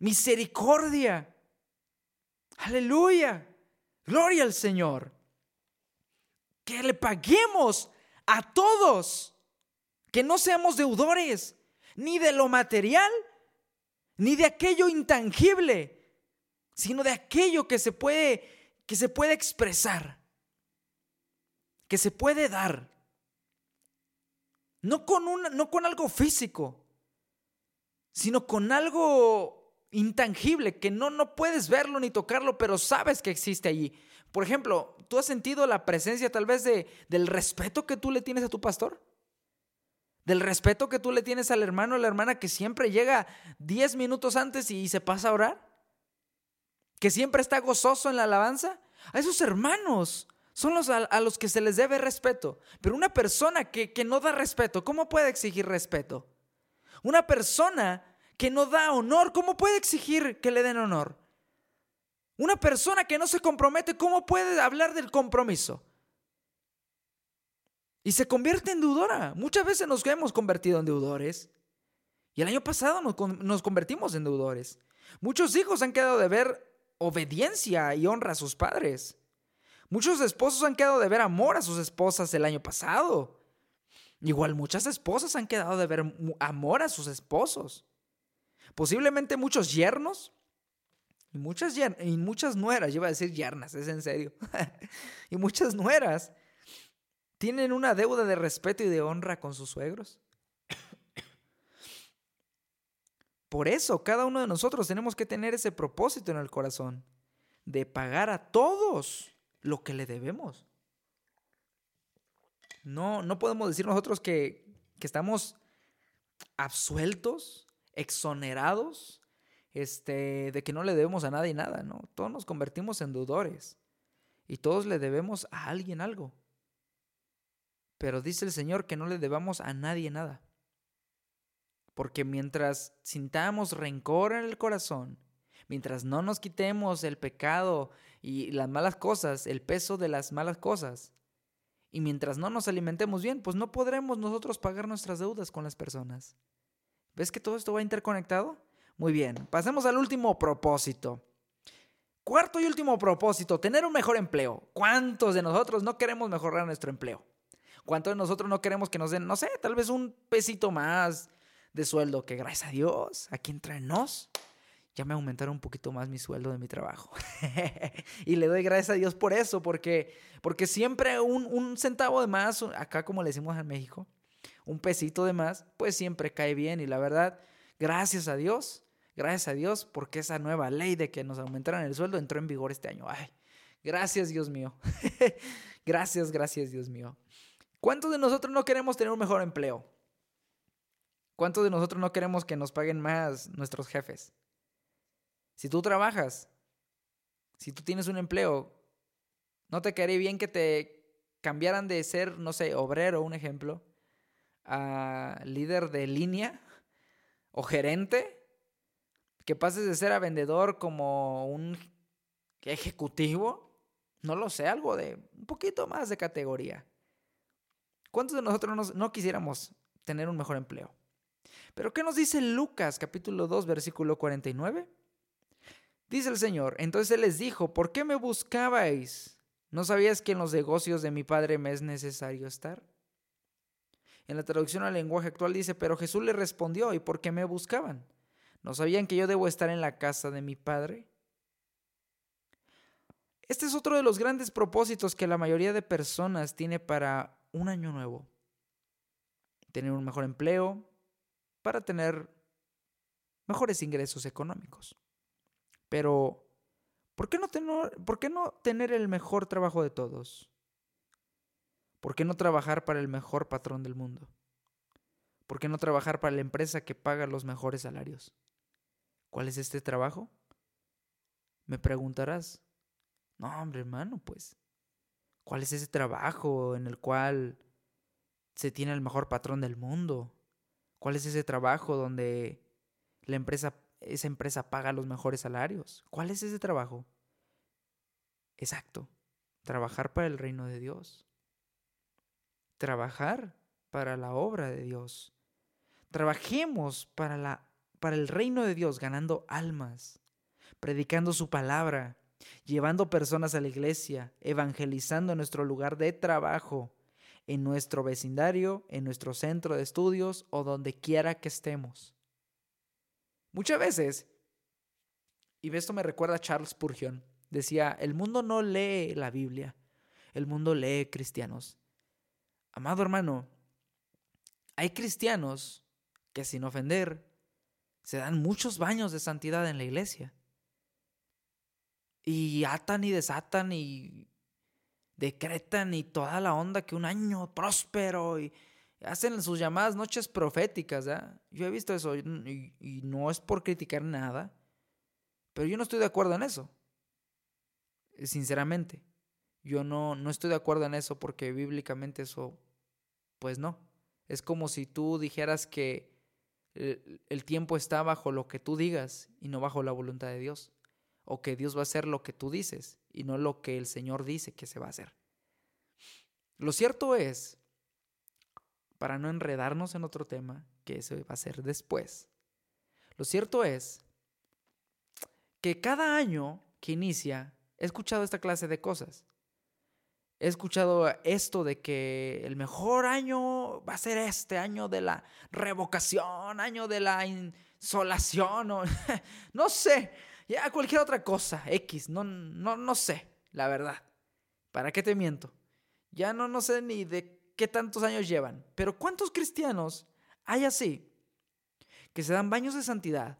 misericordia. Aleluya. Gloria al Señor. Que le paguemos a todos. Que no seamos deudores ni de lo material, ni de aquello intangible, sino de aquello que se puede que se puede expresar, que se puede dar. No con, un, no con algo físico, sino con algo intangible, que no, no puedes verlo ni tocarlo, pero sabes que existe allí. Por ejemplo, ¿tú has sentido la presencia tal vez de, del respeto que tú le tienes a tu pastor? Del respeto que tú le tienes al hermano o la hermana que siempre llega 10 minutos antes y se pasa a orar? Que siempre está gozoso en la alabanza. A esos hermanos son los a, los que se les debe respeto. Pero una persona que, que no da respeto, ¿cómo puede exigir respeto? Una persona que no da honor, ¿cómo puede exigir que le den honor? Una persona que no se compromete, ¿cómo puede hablar del compromiso? Y se convierte en deudora. Muchas veces nos hemos convertido en deudores. Y el año pasado nos, convertimos en deudores. Muchos hijos han quedado de ver obediencia y honra a sus padres. Muchos esposos han quedado de ver amor a sus esposas el año pasado. Igual muchas esposas han quedado de ver amor a sus esposos. Posiblemente muchos yernos y muchas, y muchas nueras, yo iba a decir yernas, es en serio. y muchas nueras tienen una deuda de respeto y de honra con sus suegros. Por eso cada uno de nosotros tenemos que tener ese propósito en el corazón, de pagar a todos lo que le debemos. No, no podemos decir nosotros que, que estamos absueltos, exonerados, este, de que no le debemos a nadie nada, ¿no? Todos nos convertimos en deudores y todos le debemos a alguien algo. Pero dice el Señor que no le debamos a nadie nada. Porque mientras sintamos rencor en el corazón, mientras no nos quitemos el pecado y las malas cosas, el peso de las malas cosas, y mientras no nos alimentemos bien, pues no podremos nosotros pagar nuestras deudas con las personas. ¿Ves que todo esto va interconectado? Muy bien, pasemos al último propósito. Cuarto y último propósito, tener un mejor empleo. ¿Cuántos de nosotros no queremos mejorar nuestro empleo? ¿Cuántos de nosotros no queremos que nos den, no sé, tal vez un pesito más de sueldo? Que gracias a Dios, aquí entre nos, ya me aumentaron un poquito más mi sueldo de mi trabajo. y le doy gracias a Dios por eso, porque, porque siempre un, un, centavo de más, acá como le decimos en México, un pesito de más, pues siempre cae bien. Y la verdad, gracias a Dios, gracias a Dios, porque esa nueva ley de que nos aumentaran el sueldo entró en vigor este año. Ay, gracias Dios mío. gracias, gracias Dios mío. ¿Cuántos de nosotros no queremos tener un mejor empleo? ¿Cuántos de nosotros no queremos que nos paguen más nuestros jefes? Si tú trabajas, si tú tienes un empleo, ¿no te quedaría bien que te cambiaran de ser, no sé, obrero, un ejemplo, a líder de línea o gerente? Que pases de ser a vendedor como un ejecutivo, no lo sé, algo de un poquito más de categoría. ¿Cuántos de nosotros no quisiéramos tener un mejor empleo? Pero ¿qué nos dice Lucas capítulo 2 versículo 49? Dice el Señor, entonces Él les dijo, ¿por qué me buscabais? ¿No sabías que en los negocios de mi Padre me es necesario estar? En la traducción al lenguaje actual dice, pero Jesús le respondió, ¿y por qué me buscaban? ¿No sabían que yo debo estar en la casa de mi Padre? Este es otro de los grandes propósitos que la mayoría de personas tiene para un año nuevo. Tener un mejor empleo, para tener mejores ingresos económicos. Pero, ¿por qué no tener, por qué no tener el mejor trabajo de todos? ¿Por qué no trabajar para el mejor patrón del mundo? ¿Por qué no trabajar para la empresa que paga los mejores salarios? ¿Cuál es este trabajo? Me preguntarás. No, hombre, hermano, pues, ¿cuál es ese trabajo en el cual se tiene el mejor patrón del mundo? ¿Cuál es ese trabajo donde la empresa esa empresa paga los mejores salarios. ¿Cuál es ese trabajo? Exacto, trabajar para el reino de Dios. Trabajar para la obra de Dios. Trabajemos para, la, para el reino de Dios ganando almas, predicando su palabra, llevando personas a la iglesia, evangelizando nuestro lugar de trabajo, en nuestro vecindario, en nuestro centro de estudios o donde quiera que estemos. Muchas veces, y esto me recuerda a Charles Spurgeon, decía, el mundo no lee la Biblia, el mundo lee cristianos. Amado hermano, hay cristianos que sin ofender se dan muchos baños de santidad en la iglesia. Y atan y desatan y decretan y toda la onda que un año próspero y hacen sus llamadas noches proféticas. Yo he visto eso y, y, no es por criticar nada, pero yo no estoy de acuerdo en eso, sinceramente. Yo no, no estoy de acuerdo en eso porque bíblicamente eso, pues no. Es como si tú dijeras que el, el tiempo está bajo lo que tú digas y no bajo la voluntad de Dios. O que Dios va a hacer lo que tú dices y no lo que el Señor dice que se va a hacer. Lo cierto es, para no enredarnos en otro tema, que eso va a ser después, lo cierto es que cada año que inicia he escuchado esta clase de cosas. He escuchado esto de que el mejor año va a ser este año de la revocación, año de la insolación, o, no sé, ya cualquier otra cosa, X, no, no, no sé, la verdad. ¿Para qué te miento? Ya no, no sé ni de qué tantos años llevan, pero ¿cuántos cristianos hay así que se dan baños de santidad,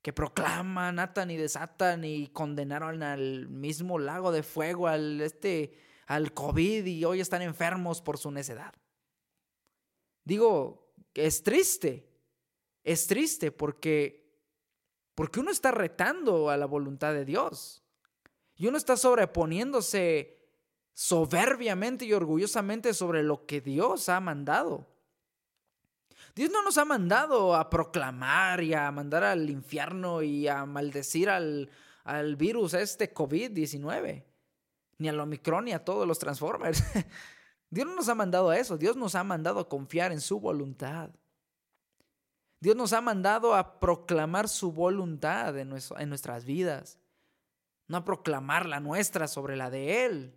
que proclaman, atan y desatan y condenaron al mismo lago de fuego, al, este, al COVID y hoy están enfermos por su necedad. Digo, es triste, es triste porque, porque uno está retando a la voluntad de Dios y uno está sobreponiéndose soberbiamente y orgullosamente sobre lo que Dios ha mandado. Dios no nos ha mandado a proclamar y a mandar al infierno y a maldecir al, al virus este COVID-19, ni al Omicron ni a todos los Transformers. Dios no nos ha mandado a eso, Dios nos ha mandado a confiar en su voluntad. Dios nos ha mandado a proclamar su voluntad en, en nuestras vidas, no a proclamar la nuestra sobre la de Él.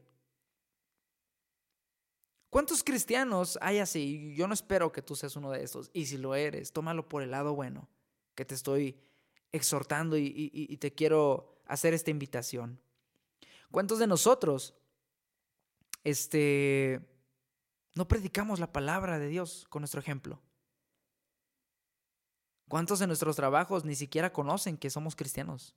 ¿Cuántos cristianos hay así? Yo no espero que tú seas uno de estos. Y si lo eres, tómalo por el lado bueno, que te estoy exhortando y, te quiero hacer esta invitación. ¿Cuántos de nosotros este, no predicamos la palabra de Dios con nuestro ejemplo? ¿Cuántos de nuestros trabajos ni siquiera conocen que somos cristianos?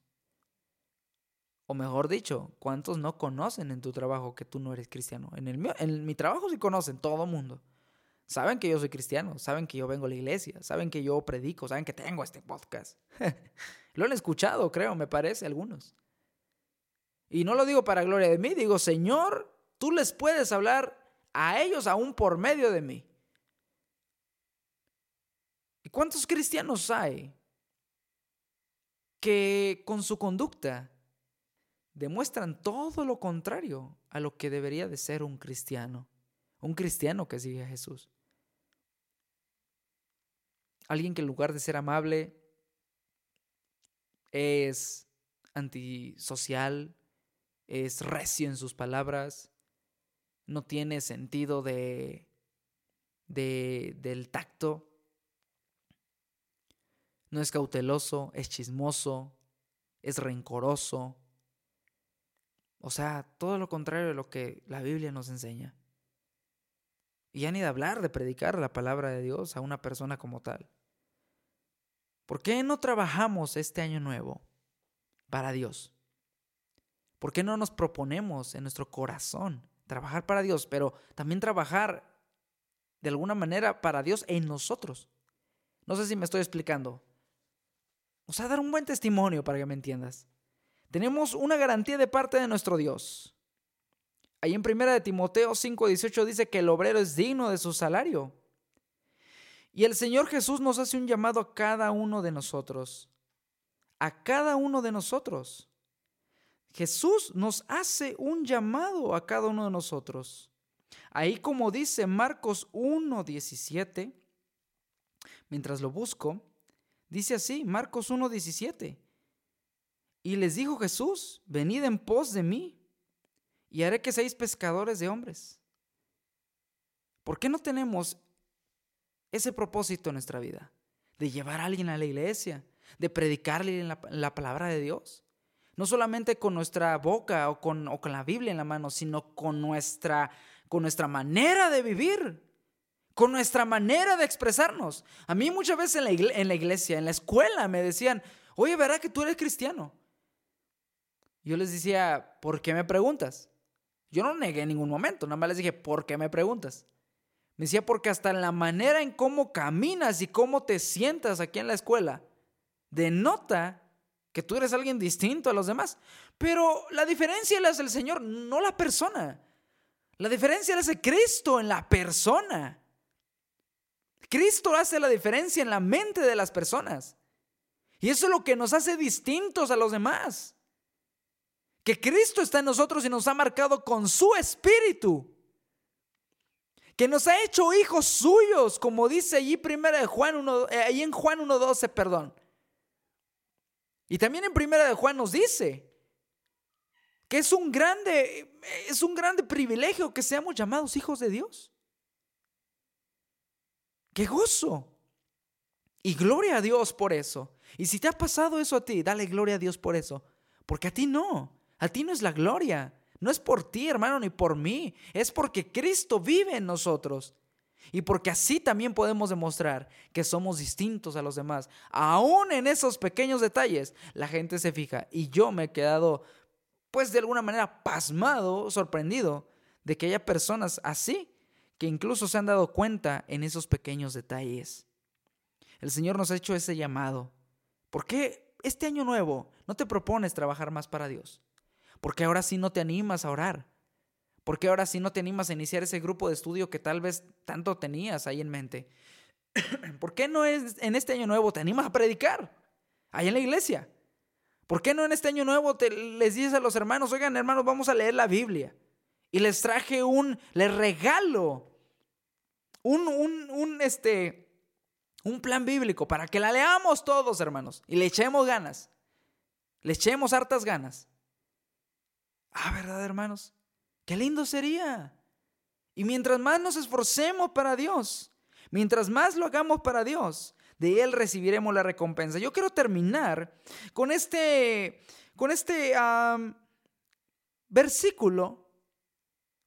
O mejor dicho, ¿cuántos no conocen en tu trabajo que tú no eres cristiano? En, el en mi trabajo sí conocen, todo el mundo. Saben que yo soy cristiano, saben que yo vengo a la iglesia, saben que yo predico, saben que tengo este podcast. lo han escuchado, creo, me parece, algunos. Y no lo digo para gloria de mí, digo, Señor, tú les puedes hablar a ellos aún por medio de mí. ¿Y cuántos cristianos hay que con su conducta demuestran todo lo contrario a lo que debería de ser un cristiano, un cristiano que sigue a Jesús. Alguien que en lugar de ser amable es antisocial, es recio en sus palabras, no tiene sentido de, de, del tacto, no es cauteloso, es chismoso, es rencoroso, o sea, todo lo contrario de lo que la Biblia nos enseña. Y ya ni de hablar de predicar la palabra de Dios a una persona como tal. ¿Por qué no trabajamos este año nuevo para Dios? ¿Por qué no nos proponemos en nuestro corazón trabajar para Dios, pero también trabajar de alguna manera para Dios en nosotros? No sé si me estoy explicando. O sea, dar un buen testimonio para que me entiendas. Tenemos una garantía de parte de nuestro Dios. Ahí en 1 de Timoteo 5:18 dice que el obrero es digno de su salario. Y el Señor Jesús nos hace un llamado a cada uno de nosotros. A cada uno de nosotros. Jesús nos hace un llamado a cada uno de nosotros. Ahí como dice Marcos 1:17, mientras lo busco, dice así, Marcos 1:17. Y les dijo Jesús, venid en pos de mí, y haré que seáis pescadores de hombres. ¿Por qué no tenemos ese propósito en nuestra vida? De llevar a alguien a la iglesia, de predicarle la, la palabra de Dios. No solamente con nuestra boca o con, o con la Biblia en la mano, sino con nuestra, con nuestra manera de vivir con nuestra manera de expresarnos. A mí muchas veces en la, iglesia, en la escuela, me decían, oye, ¿verdad que tú eres cristiano? Yo les decía, ¿por qué me preguntas? Yo no negué en ningún momento, nada más les dije, ¿por qué me preguntas? Me decía, porque hasta en la manera en cómo caminas y cómo te sientas aquí en la escuela, denota que tú eres alguien distinto a los demás. Pero la diferencia la hace el Señor, no la persona. La diferencia la hace Cristo en la persona. Cristo hace la diferencia en la mente de las personas. Y eso es lo que nos hace distintos a los demás. Que Cristo está en nosotros y nos ha marcado con su espíritu. Que nos ha hecho hijos suyos, como dice allí primera de Juan 1, eh, ahí en Juan 1.12, perdón. Y también en primera de Juan nos dice que es un grande, es un grande privilegio que seamos llamados hijos de Dios. ¡Qué gozo! Y gloria a Dios por eso. Y si te ha pasado eso a ti, dale gloria a Dios por eso. Porque a ti no. A ti no es la gloria. No es por ti, hermano, ni por mí. Es porque Cristo vive en nosotros. Y porque así también podemos demostrar que somos distintos a los demás. Aún en esos pequeños detalles, la gente se fija. Y yo me he quedado, pues de alguna manera, pasmado, sorprendido de que haya personas así que incluso se han dado cuenta en esos pequeños detalles. El Señor nos ha hecho ese llamado. ¿Por qué este año nuevo no te propones trabajar más para Dios? Porque ahora sí no te animas a orar. Porque ahora sí no te animas a iniciar ese grupo de estudio que tal vez tanto tenías ahí en mente. ¿Por qué no es, en este año nuevo te animas a predicar ahí en la iglesia? ¿Por qué no en este año nuevo te, les dices a los hermanos, oigan hermanos, vamos a leer la Biblia? Y les traje un, les regalo un, un, un, este, un plan bíblico para que la leamos todos, hermanos, y le echemos ganas. Le echemos hartas ganas. Ah, ¿verdad, hermanos? Qué lindo sería. Y mientras más nos esforcemos para Dios, mientras más lo hagamos para Dios, de Él recibiremos la recompensa. Yo quiero terminar con este, con este versículo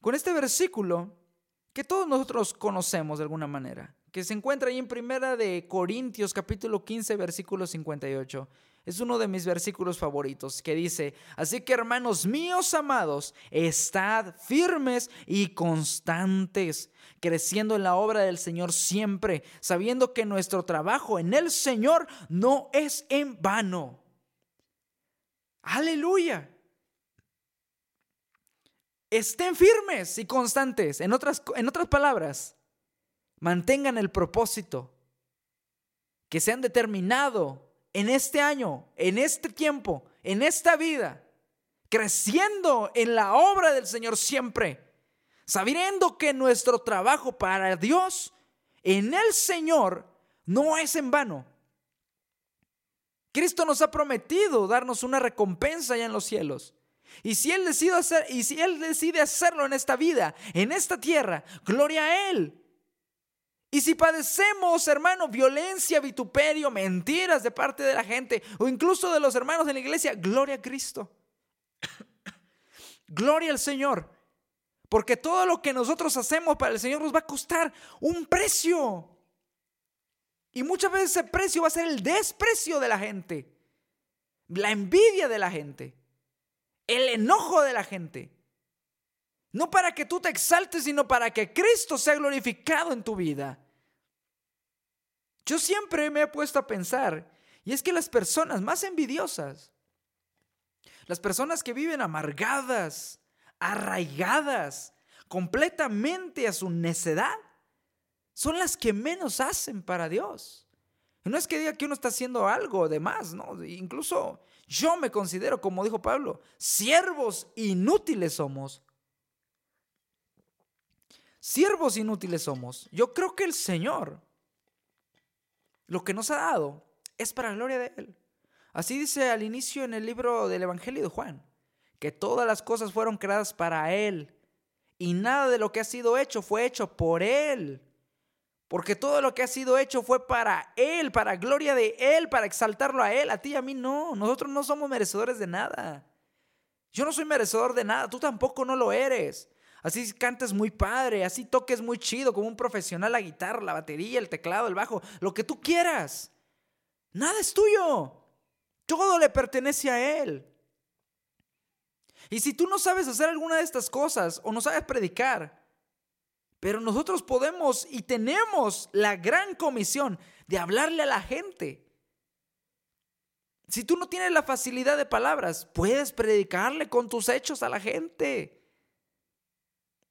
con este versículo que todos nosotros conocemos de alguna manera, que se encuentra ahí en Primera de Corintios capítulo 15 versículo 58. Es uno de mis versículos favoritos que dice, así que hermanos míos amados, estad firmes y constantes, creciendo en la obra del Señor siempre, sabiendo que nuestro trabajo en el Señor no es en vano. Aleluya. Estén firmes y constantes. En otras, en otras palabras, mantengan el propósito que se han determinado en este año, en este tiempo, en esta vida, creciendo en la obra del Señor siempre, sabiendo que nuestro trabajo para Dios en el Señor no es en vano. Cristo nos ha prometido darnos una recompensa allá en los cielos. Y si Él decide hacer, y si Él decide hacerlo en esta vida, en esta tierra, gloria a Él. Y si padecemos, hermano, violencia, vituperio, mentiras de parte de la gente o incluso de los hermanos de la iglesia, gloria a Cristo. gloria al Señor. Porque todo lo que nosotros hacemos para el Señor nos va a costar un precio. Y muchas veces ese precio va a ser el desprecio de la gente, la envidia de la gente el enojo de la gente. No para que tú te exaltes, sino para que Cristo sea glorificado en tu vida. Yo siempre me he puesto a pensar, y es que las personas más envidiosas, las personas que viven amargadas, arraigadas completamente a su necedad, son las que menos hacen para Dios. No es que diga que uno está haciendo algo de más, no, incluso yo me considero, como dijo Pablo, siervos inútiles somos. Siervos inútiles somos. Yo creo que el Señor lo que nos ha dado es para la gloria de Él. Así dice al inicio en el libro del Evangelio de Juan, que todas las cosas fueron creadas para Él y nada de lo que ha sido hecho fue hecho por Él. Porque todo lo que ha sido hecho fue para Él, para gloria de Él, para exaltarlo a Él. A ti y a mí no. Nosotros no somos merecedores de nada. Yo no soy merecedor de nada. Tú tampoco no lo eres. Así cantes muy padre, así toques muy chido, como un profesional la guitarra, la batería, el teclado, el bajo, lo que tú quieras. Nada es tuyo. Todo le pertenece a Él. Y si tú no sabes hacer alguna de estas cosas o no sabes predicar, pero nosotros podemos y tenemos la gran comisión de hablarle a la gente. Si tú no tienes la facilidad de palabras, puedes predicarle con tus hechos a la gente.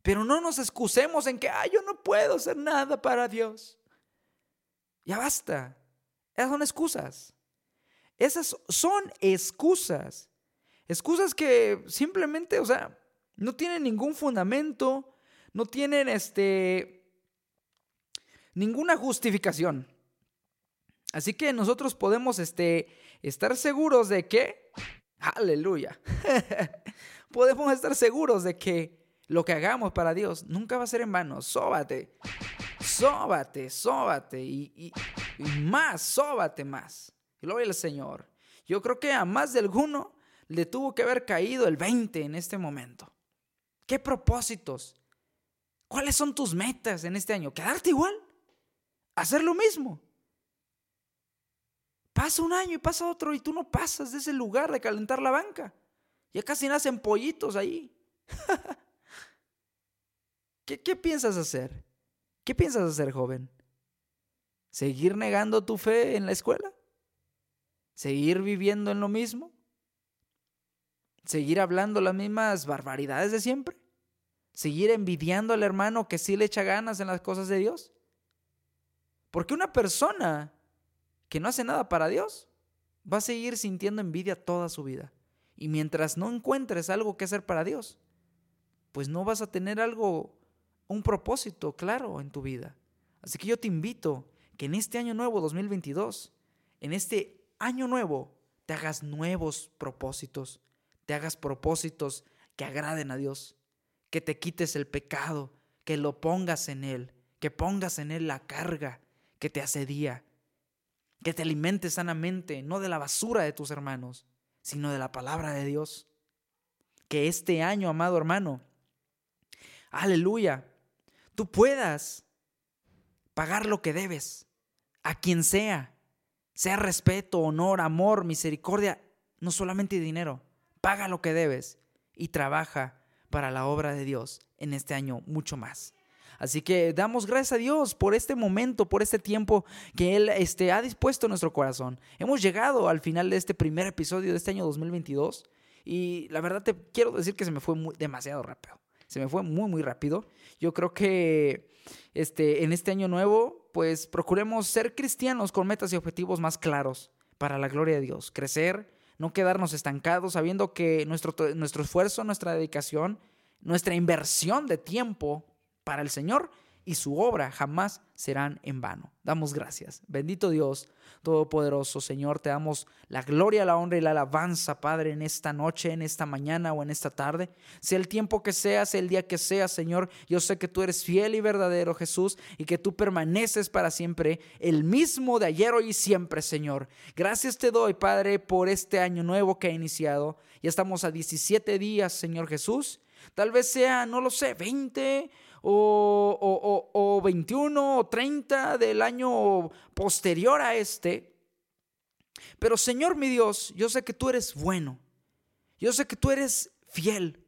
Pero no nos excusemos en que, ay, yo no puedo hacer nada para Dios. Ya basta. Esas son excusas. Esas son excusas. Excusas que simplemente, o sea, no tienen ningún fundamento, no tienen este ninguna justificación. Así que nosotros podemos este, estar seguros de que, aleluya, podemos estar seguros de que lo que hagamos para Dios nunca va a ser en vano. Sóbate, sóbate, sóbate y, más, sóbate más. Gloria al Señor. Yo creo que a más de alguno le tuvo que haber caído el 20 en este momento. ¿Qué propósitos? ¿Cuáles son tus metas en este año? ¿Quedarte igual? ¿Hacer lo mismo? Pasa un año y pasa otro y tú no pasas de ese lugar de calentar la banca. Ya casi nacen pollitos ahí. ¿Qué, ¿Qué piensas hacer? ¿Qué piensas hacer, joven? ¿Seguir negando tu fe en la escuela? ¿Seguir viviendo en lo mismo? ¿Seguir hablando las mismas barbaridades de siempre? ¿Seguir envidiando al hermano que sí le echa ganas en las cosas de Dios? Porque una persona que no hace nada para Dios, va a seguir sintiendo envidia toda su vida. Y mientras no encuentres algo que hacer para Dios, pues no vas a tener algo, un propósito claro en tu vida. Así que yo te invito que en este año nuevo 2022, en este año nuevo, te hagas nuevos propósitos, te hagas propósitos que agraden a Dios, que te quites el pecado, que lo pongas en Él, que pongas en Él la carga que te asedía, que te alimentes sanamente, no de la basura de tus hermanos, sino de la palabra de Dios. Que este año, amado hermano, aleluya, tú puedas pagar lo que debes a quien sea, sea respeto, honor, amor, misericordia, no solamente dinero, paga lo que debes y trabaja para la obra de Dios en este año mucho más. Así que damos gracias a Dios por este momento, por este tiempo que Él este, ha dispuesto en nuestro corazón. Hemos llegado al final de este primer episodio de este año 2022 y la verdad te quiero decir que se me fue demasiado rápido. Se me fue muy, muy rápido. Yo creo que este, en este año nuevo, pues procuremos ser cristianos con metas y objetivos más claros para la gloria de Dios. Crecer, no quedarnos estancados, sabiendo que nuestro, nuestro esfuerzo, nuestra dedicación, nuestra inversión de tiempo para el Señor y su obra jamás serán en vano. Damos gracias. Bendito Dios, Todopoderoso Señor, te damos la gloria, la honra y la alabanza, Padre, en esta noche, en esta mañana o en esta tarde. Sea el tiempo que sea, sea el día que sea, Señor, yo sé que tú eres fiel y verdadero, Jesús, y que tú permaneces para siempre, el mismo de ayer, hoy y siempre, Señor. Gracias te doy, Padre, por este año nuevo que ha iniciado. Ya estamos a 17 días, Señor Jesús. Tal vez sea, no lo sé, 20 o, o, 21 o 30 del año posterior a este. Pero Señor mi Dios, yo sé que tú eres bueno. Yo sé que tú eres fiel.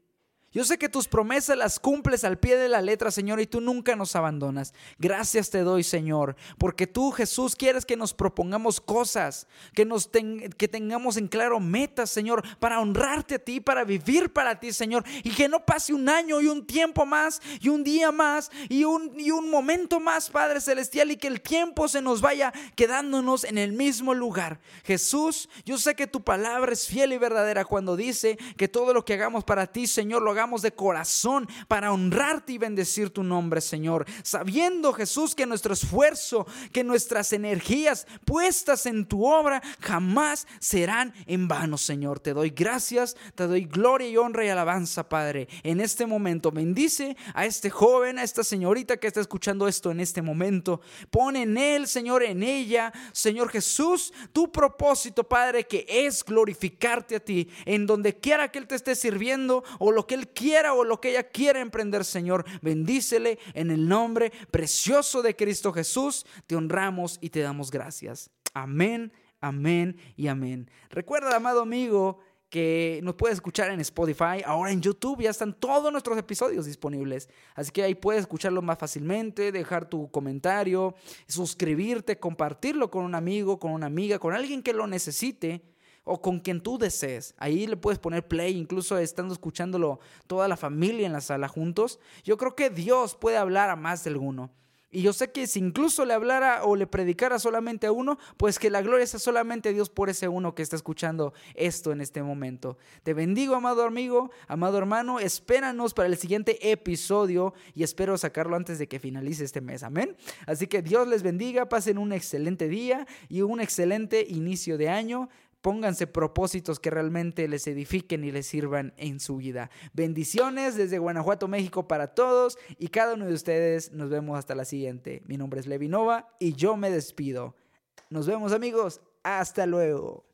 Yo sé que tus promesas las cumples al pie de la letra, Señor, y tú nunca nos abandonas. Gracias te doy, Señor, porque tú, Jesús, quieres que nos propongamos cosas, que, nos que tengamos en claro metas, Señor, para honrarte a ti, para vivir para ti, Señor, y que no pase un año y un tiempo más, y un día más, y un, y un momento más, Padre Celestial, y que el tiempo se nos vaya quedándonos en el mismo lugar. Jesús, yo sé que tu palabra es fiel y verdadera cuando dice que todo lo que hagamos para ti, Señor, lo de corazón para honrarte y bendecir tu nombre, Señor. Sabiendo, Jesús, que nuestro esfuerzo, que nuestras energías puestas en tu obra jamás serán en vano, Señor. Te doy gracias, te doy gloria y honra y alabanza, Padre. En este momento, bendice a este joven, a esta señorita que está escuchando esto en este momento. Pon en él, Señor, en ella, Señor Jesús, tu propósito, Padre, que es glorificarte a ti en donde quiera que Él te esté sirviendo o lo que Quiera o lo que ella quiera emprender, Señor. Bendícele en el nombre precioso de Cristo Jesús. Te honramos y te damos gracias. Amén, amén y amén. Recuerda, amado amigo, que nos puedes escuchar en Spotify. Ahora en YouTube ya están todos nuestros episodios disponibles. Así que ahí puedes escucharlo más fácilmente, dejar tu comentario, suscribirte, compartirlo con un amigo, con una amiga, con alguien que lo necesite o con quien tú desees. Ahí le puedes poner play, incluso estando escuchándolo toda la familia en la sala juntos. Yo creo que Dios puede hablar a más de alguno. Y yo sé que si incluso le hablara o le predicara solamente a uno, pues que la gloria sea solamente a Dios por ese uno que está escuchando esto en este momento. Te bendigo, amado amigo, amado hermano. Espéranos para el siguiente episodio y espero sacarlo antes de que finalice este mes. Amén. Así que Dios les bendiga, pasen un excelente día y un excelente inicio de año. Pónganse propósitos que realmente les edifiquen y les sirvan en su vida. Bendiciones desde Guanajuato, México para todos y cada uno de ustedes. Nos vemos hasta la siguiente. Mi nombre es Levinova y yo me despido. Nos vemos amigos. Hasta luego.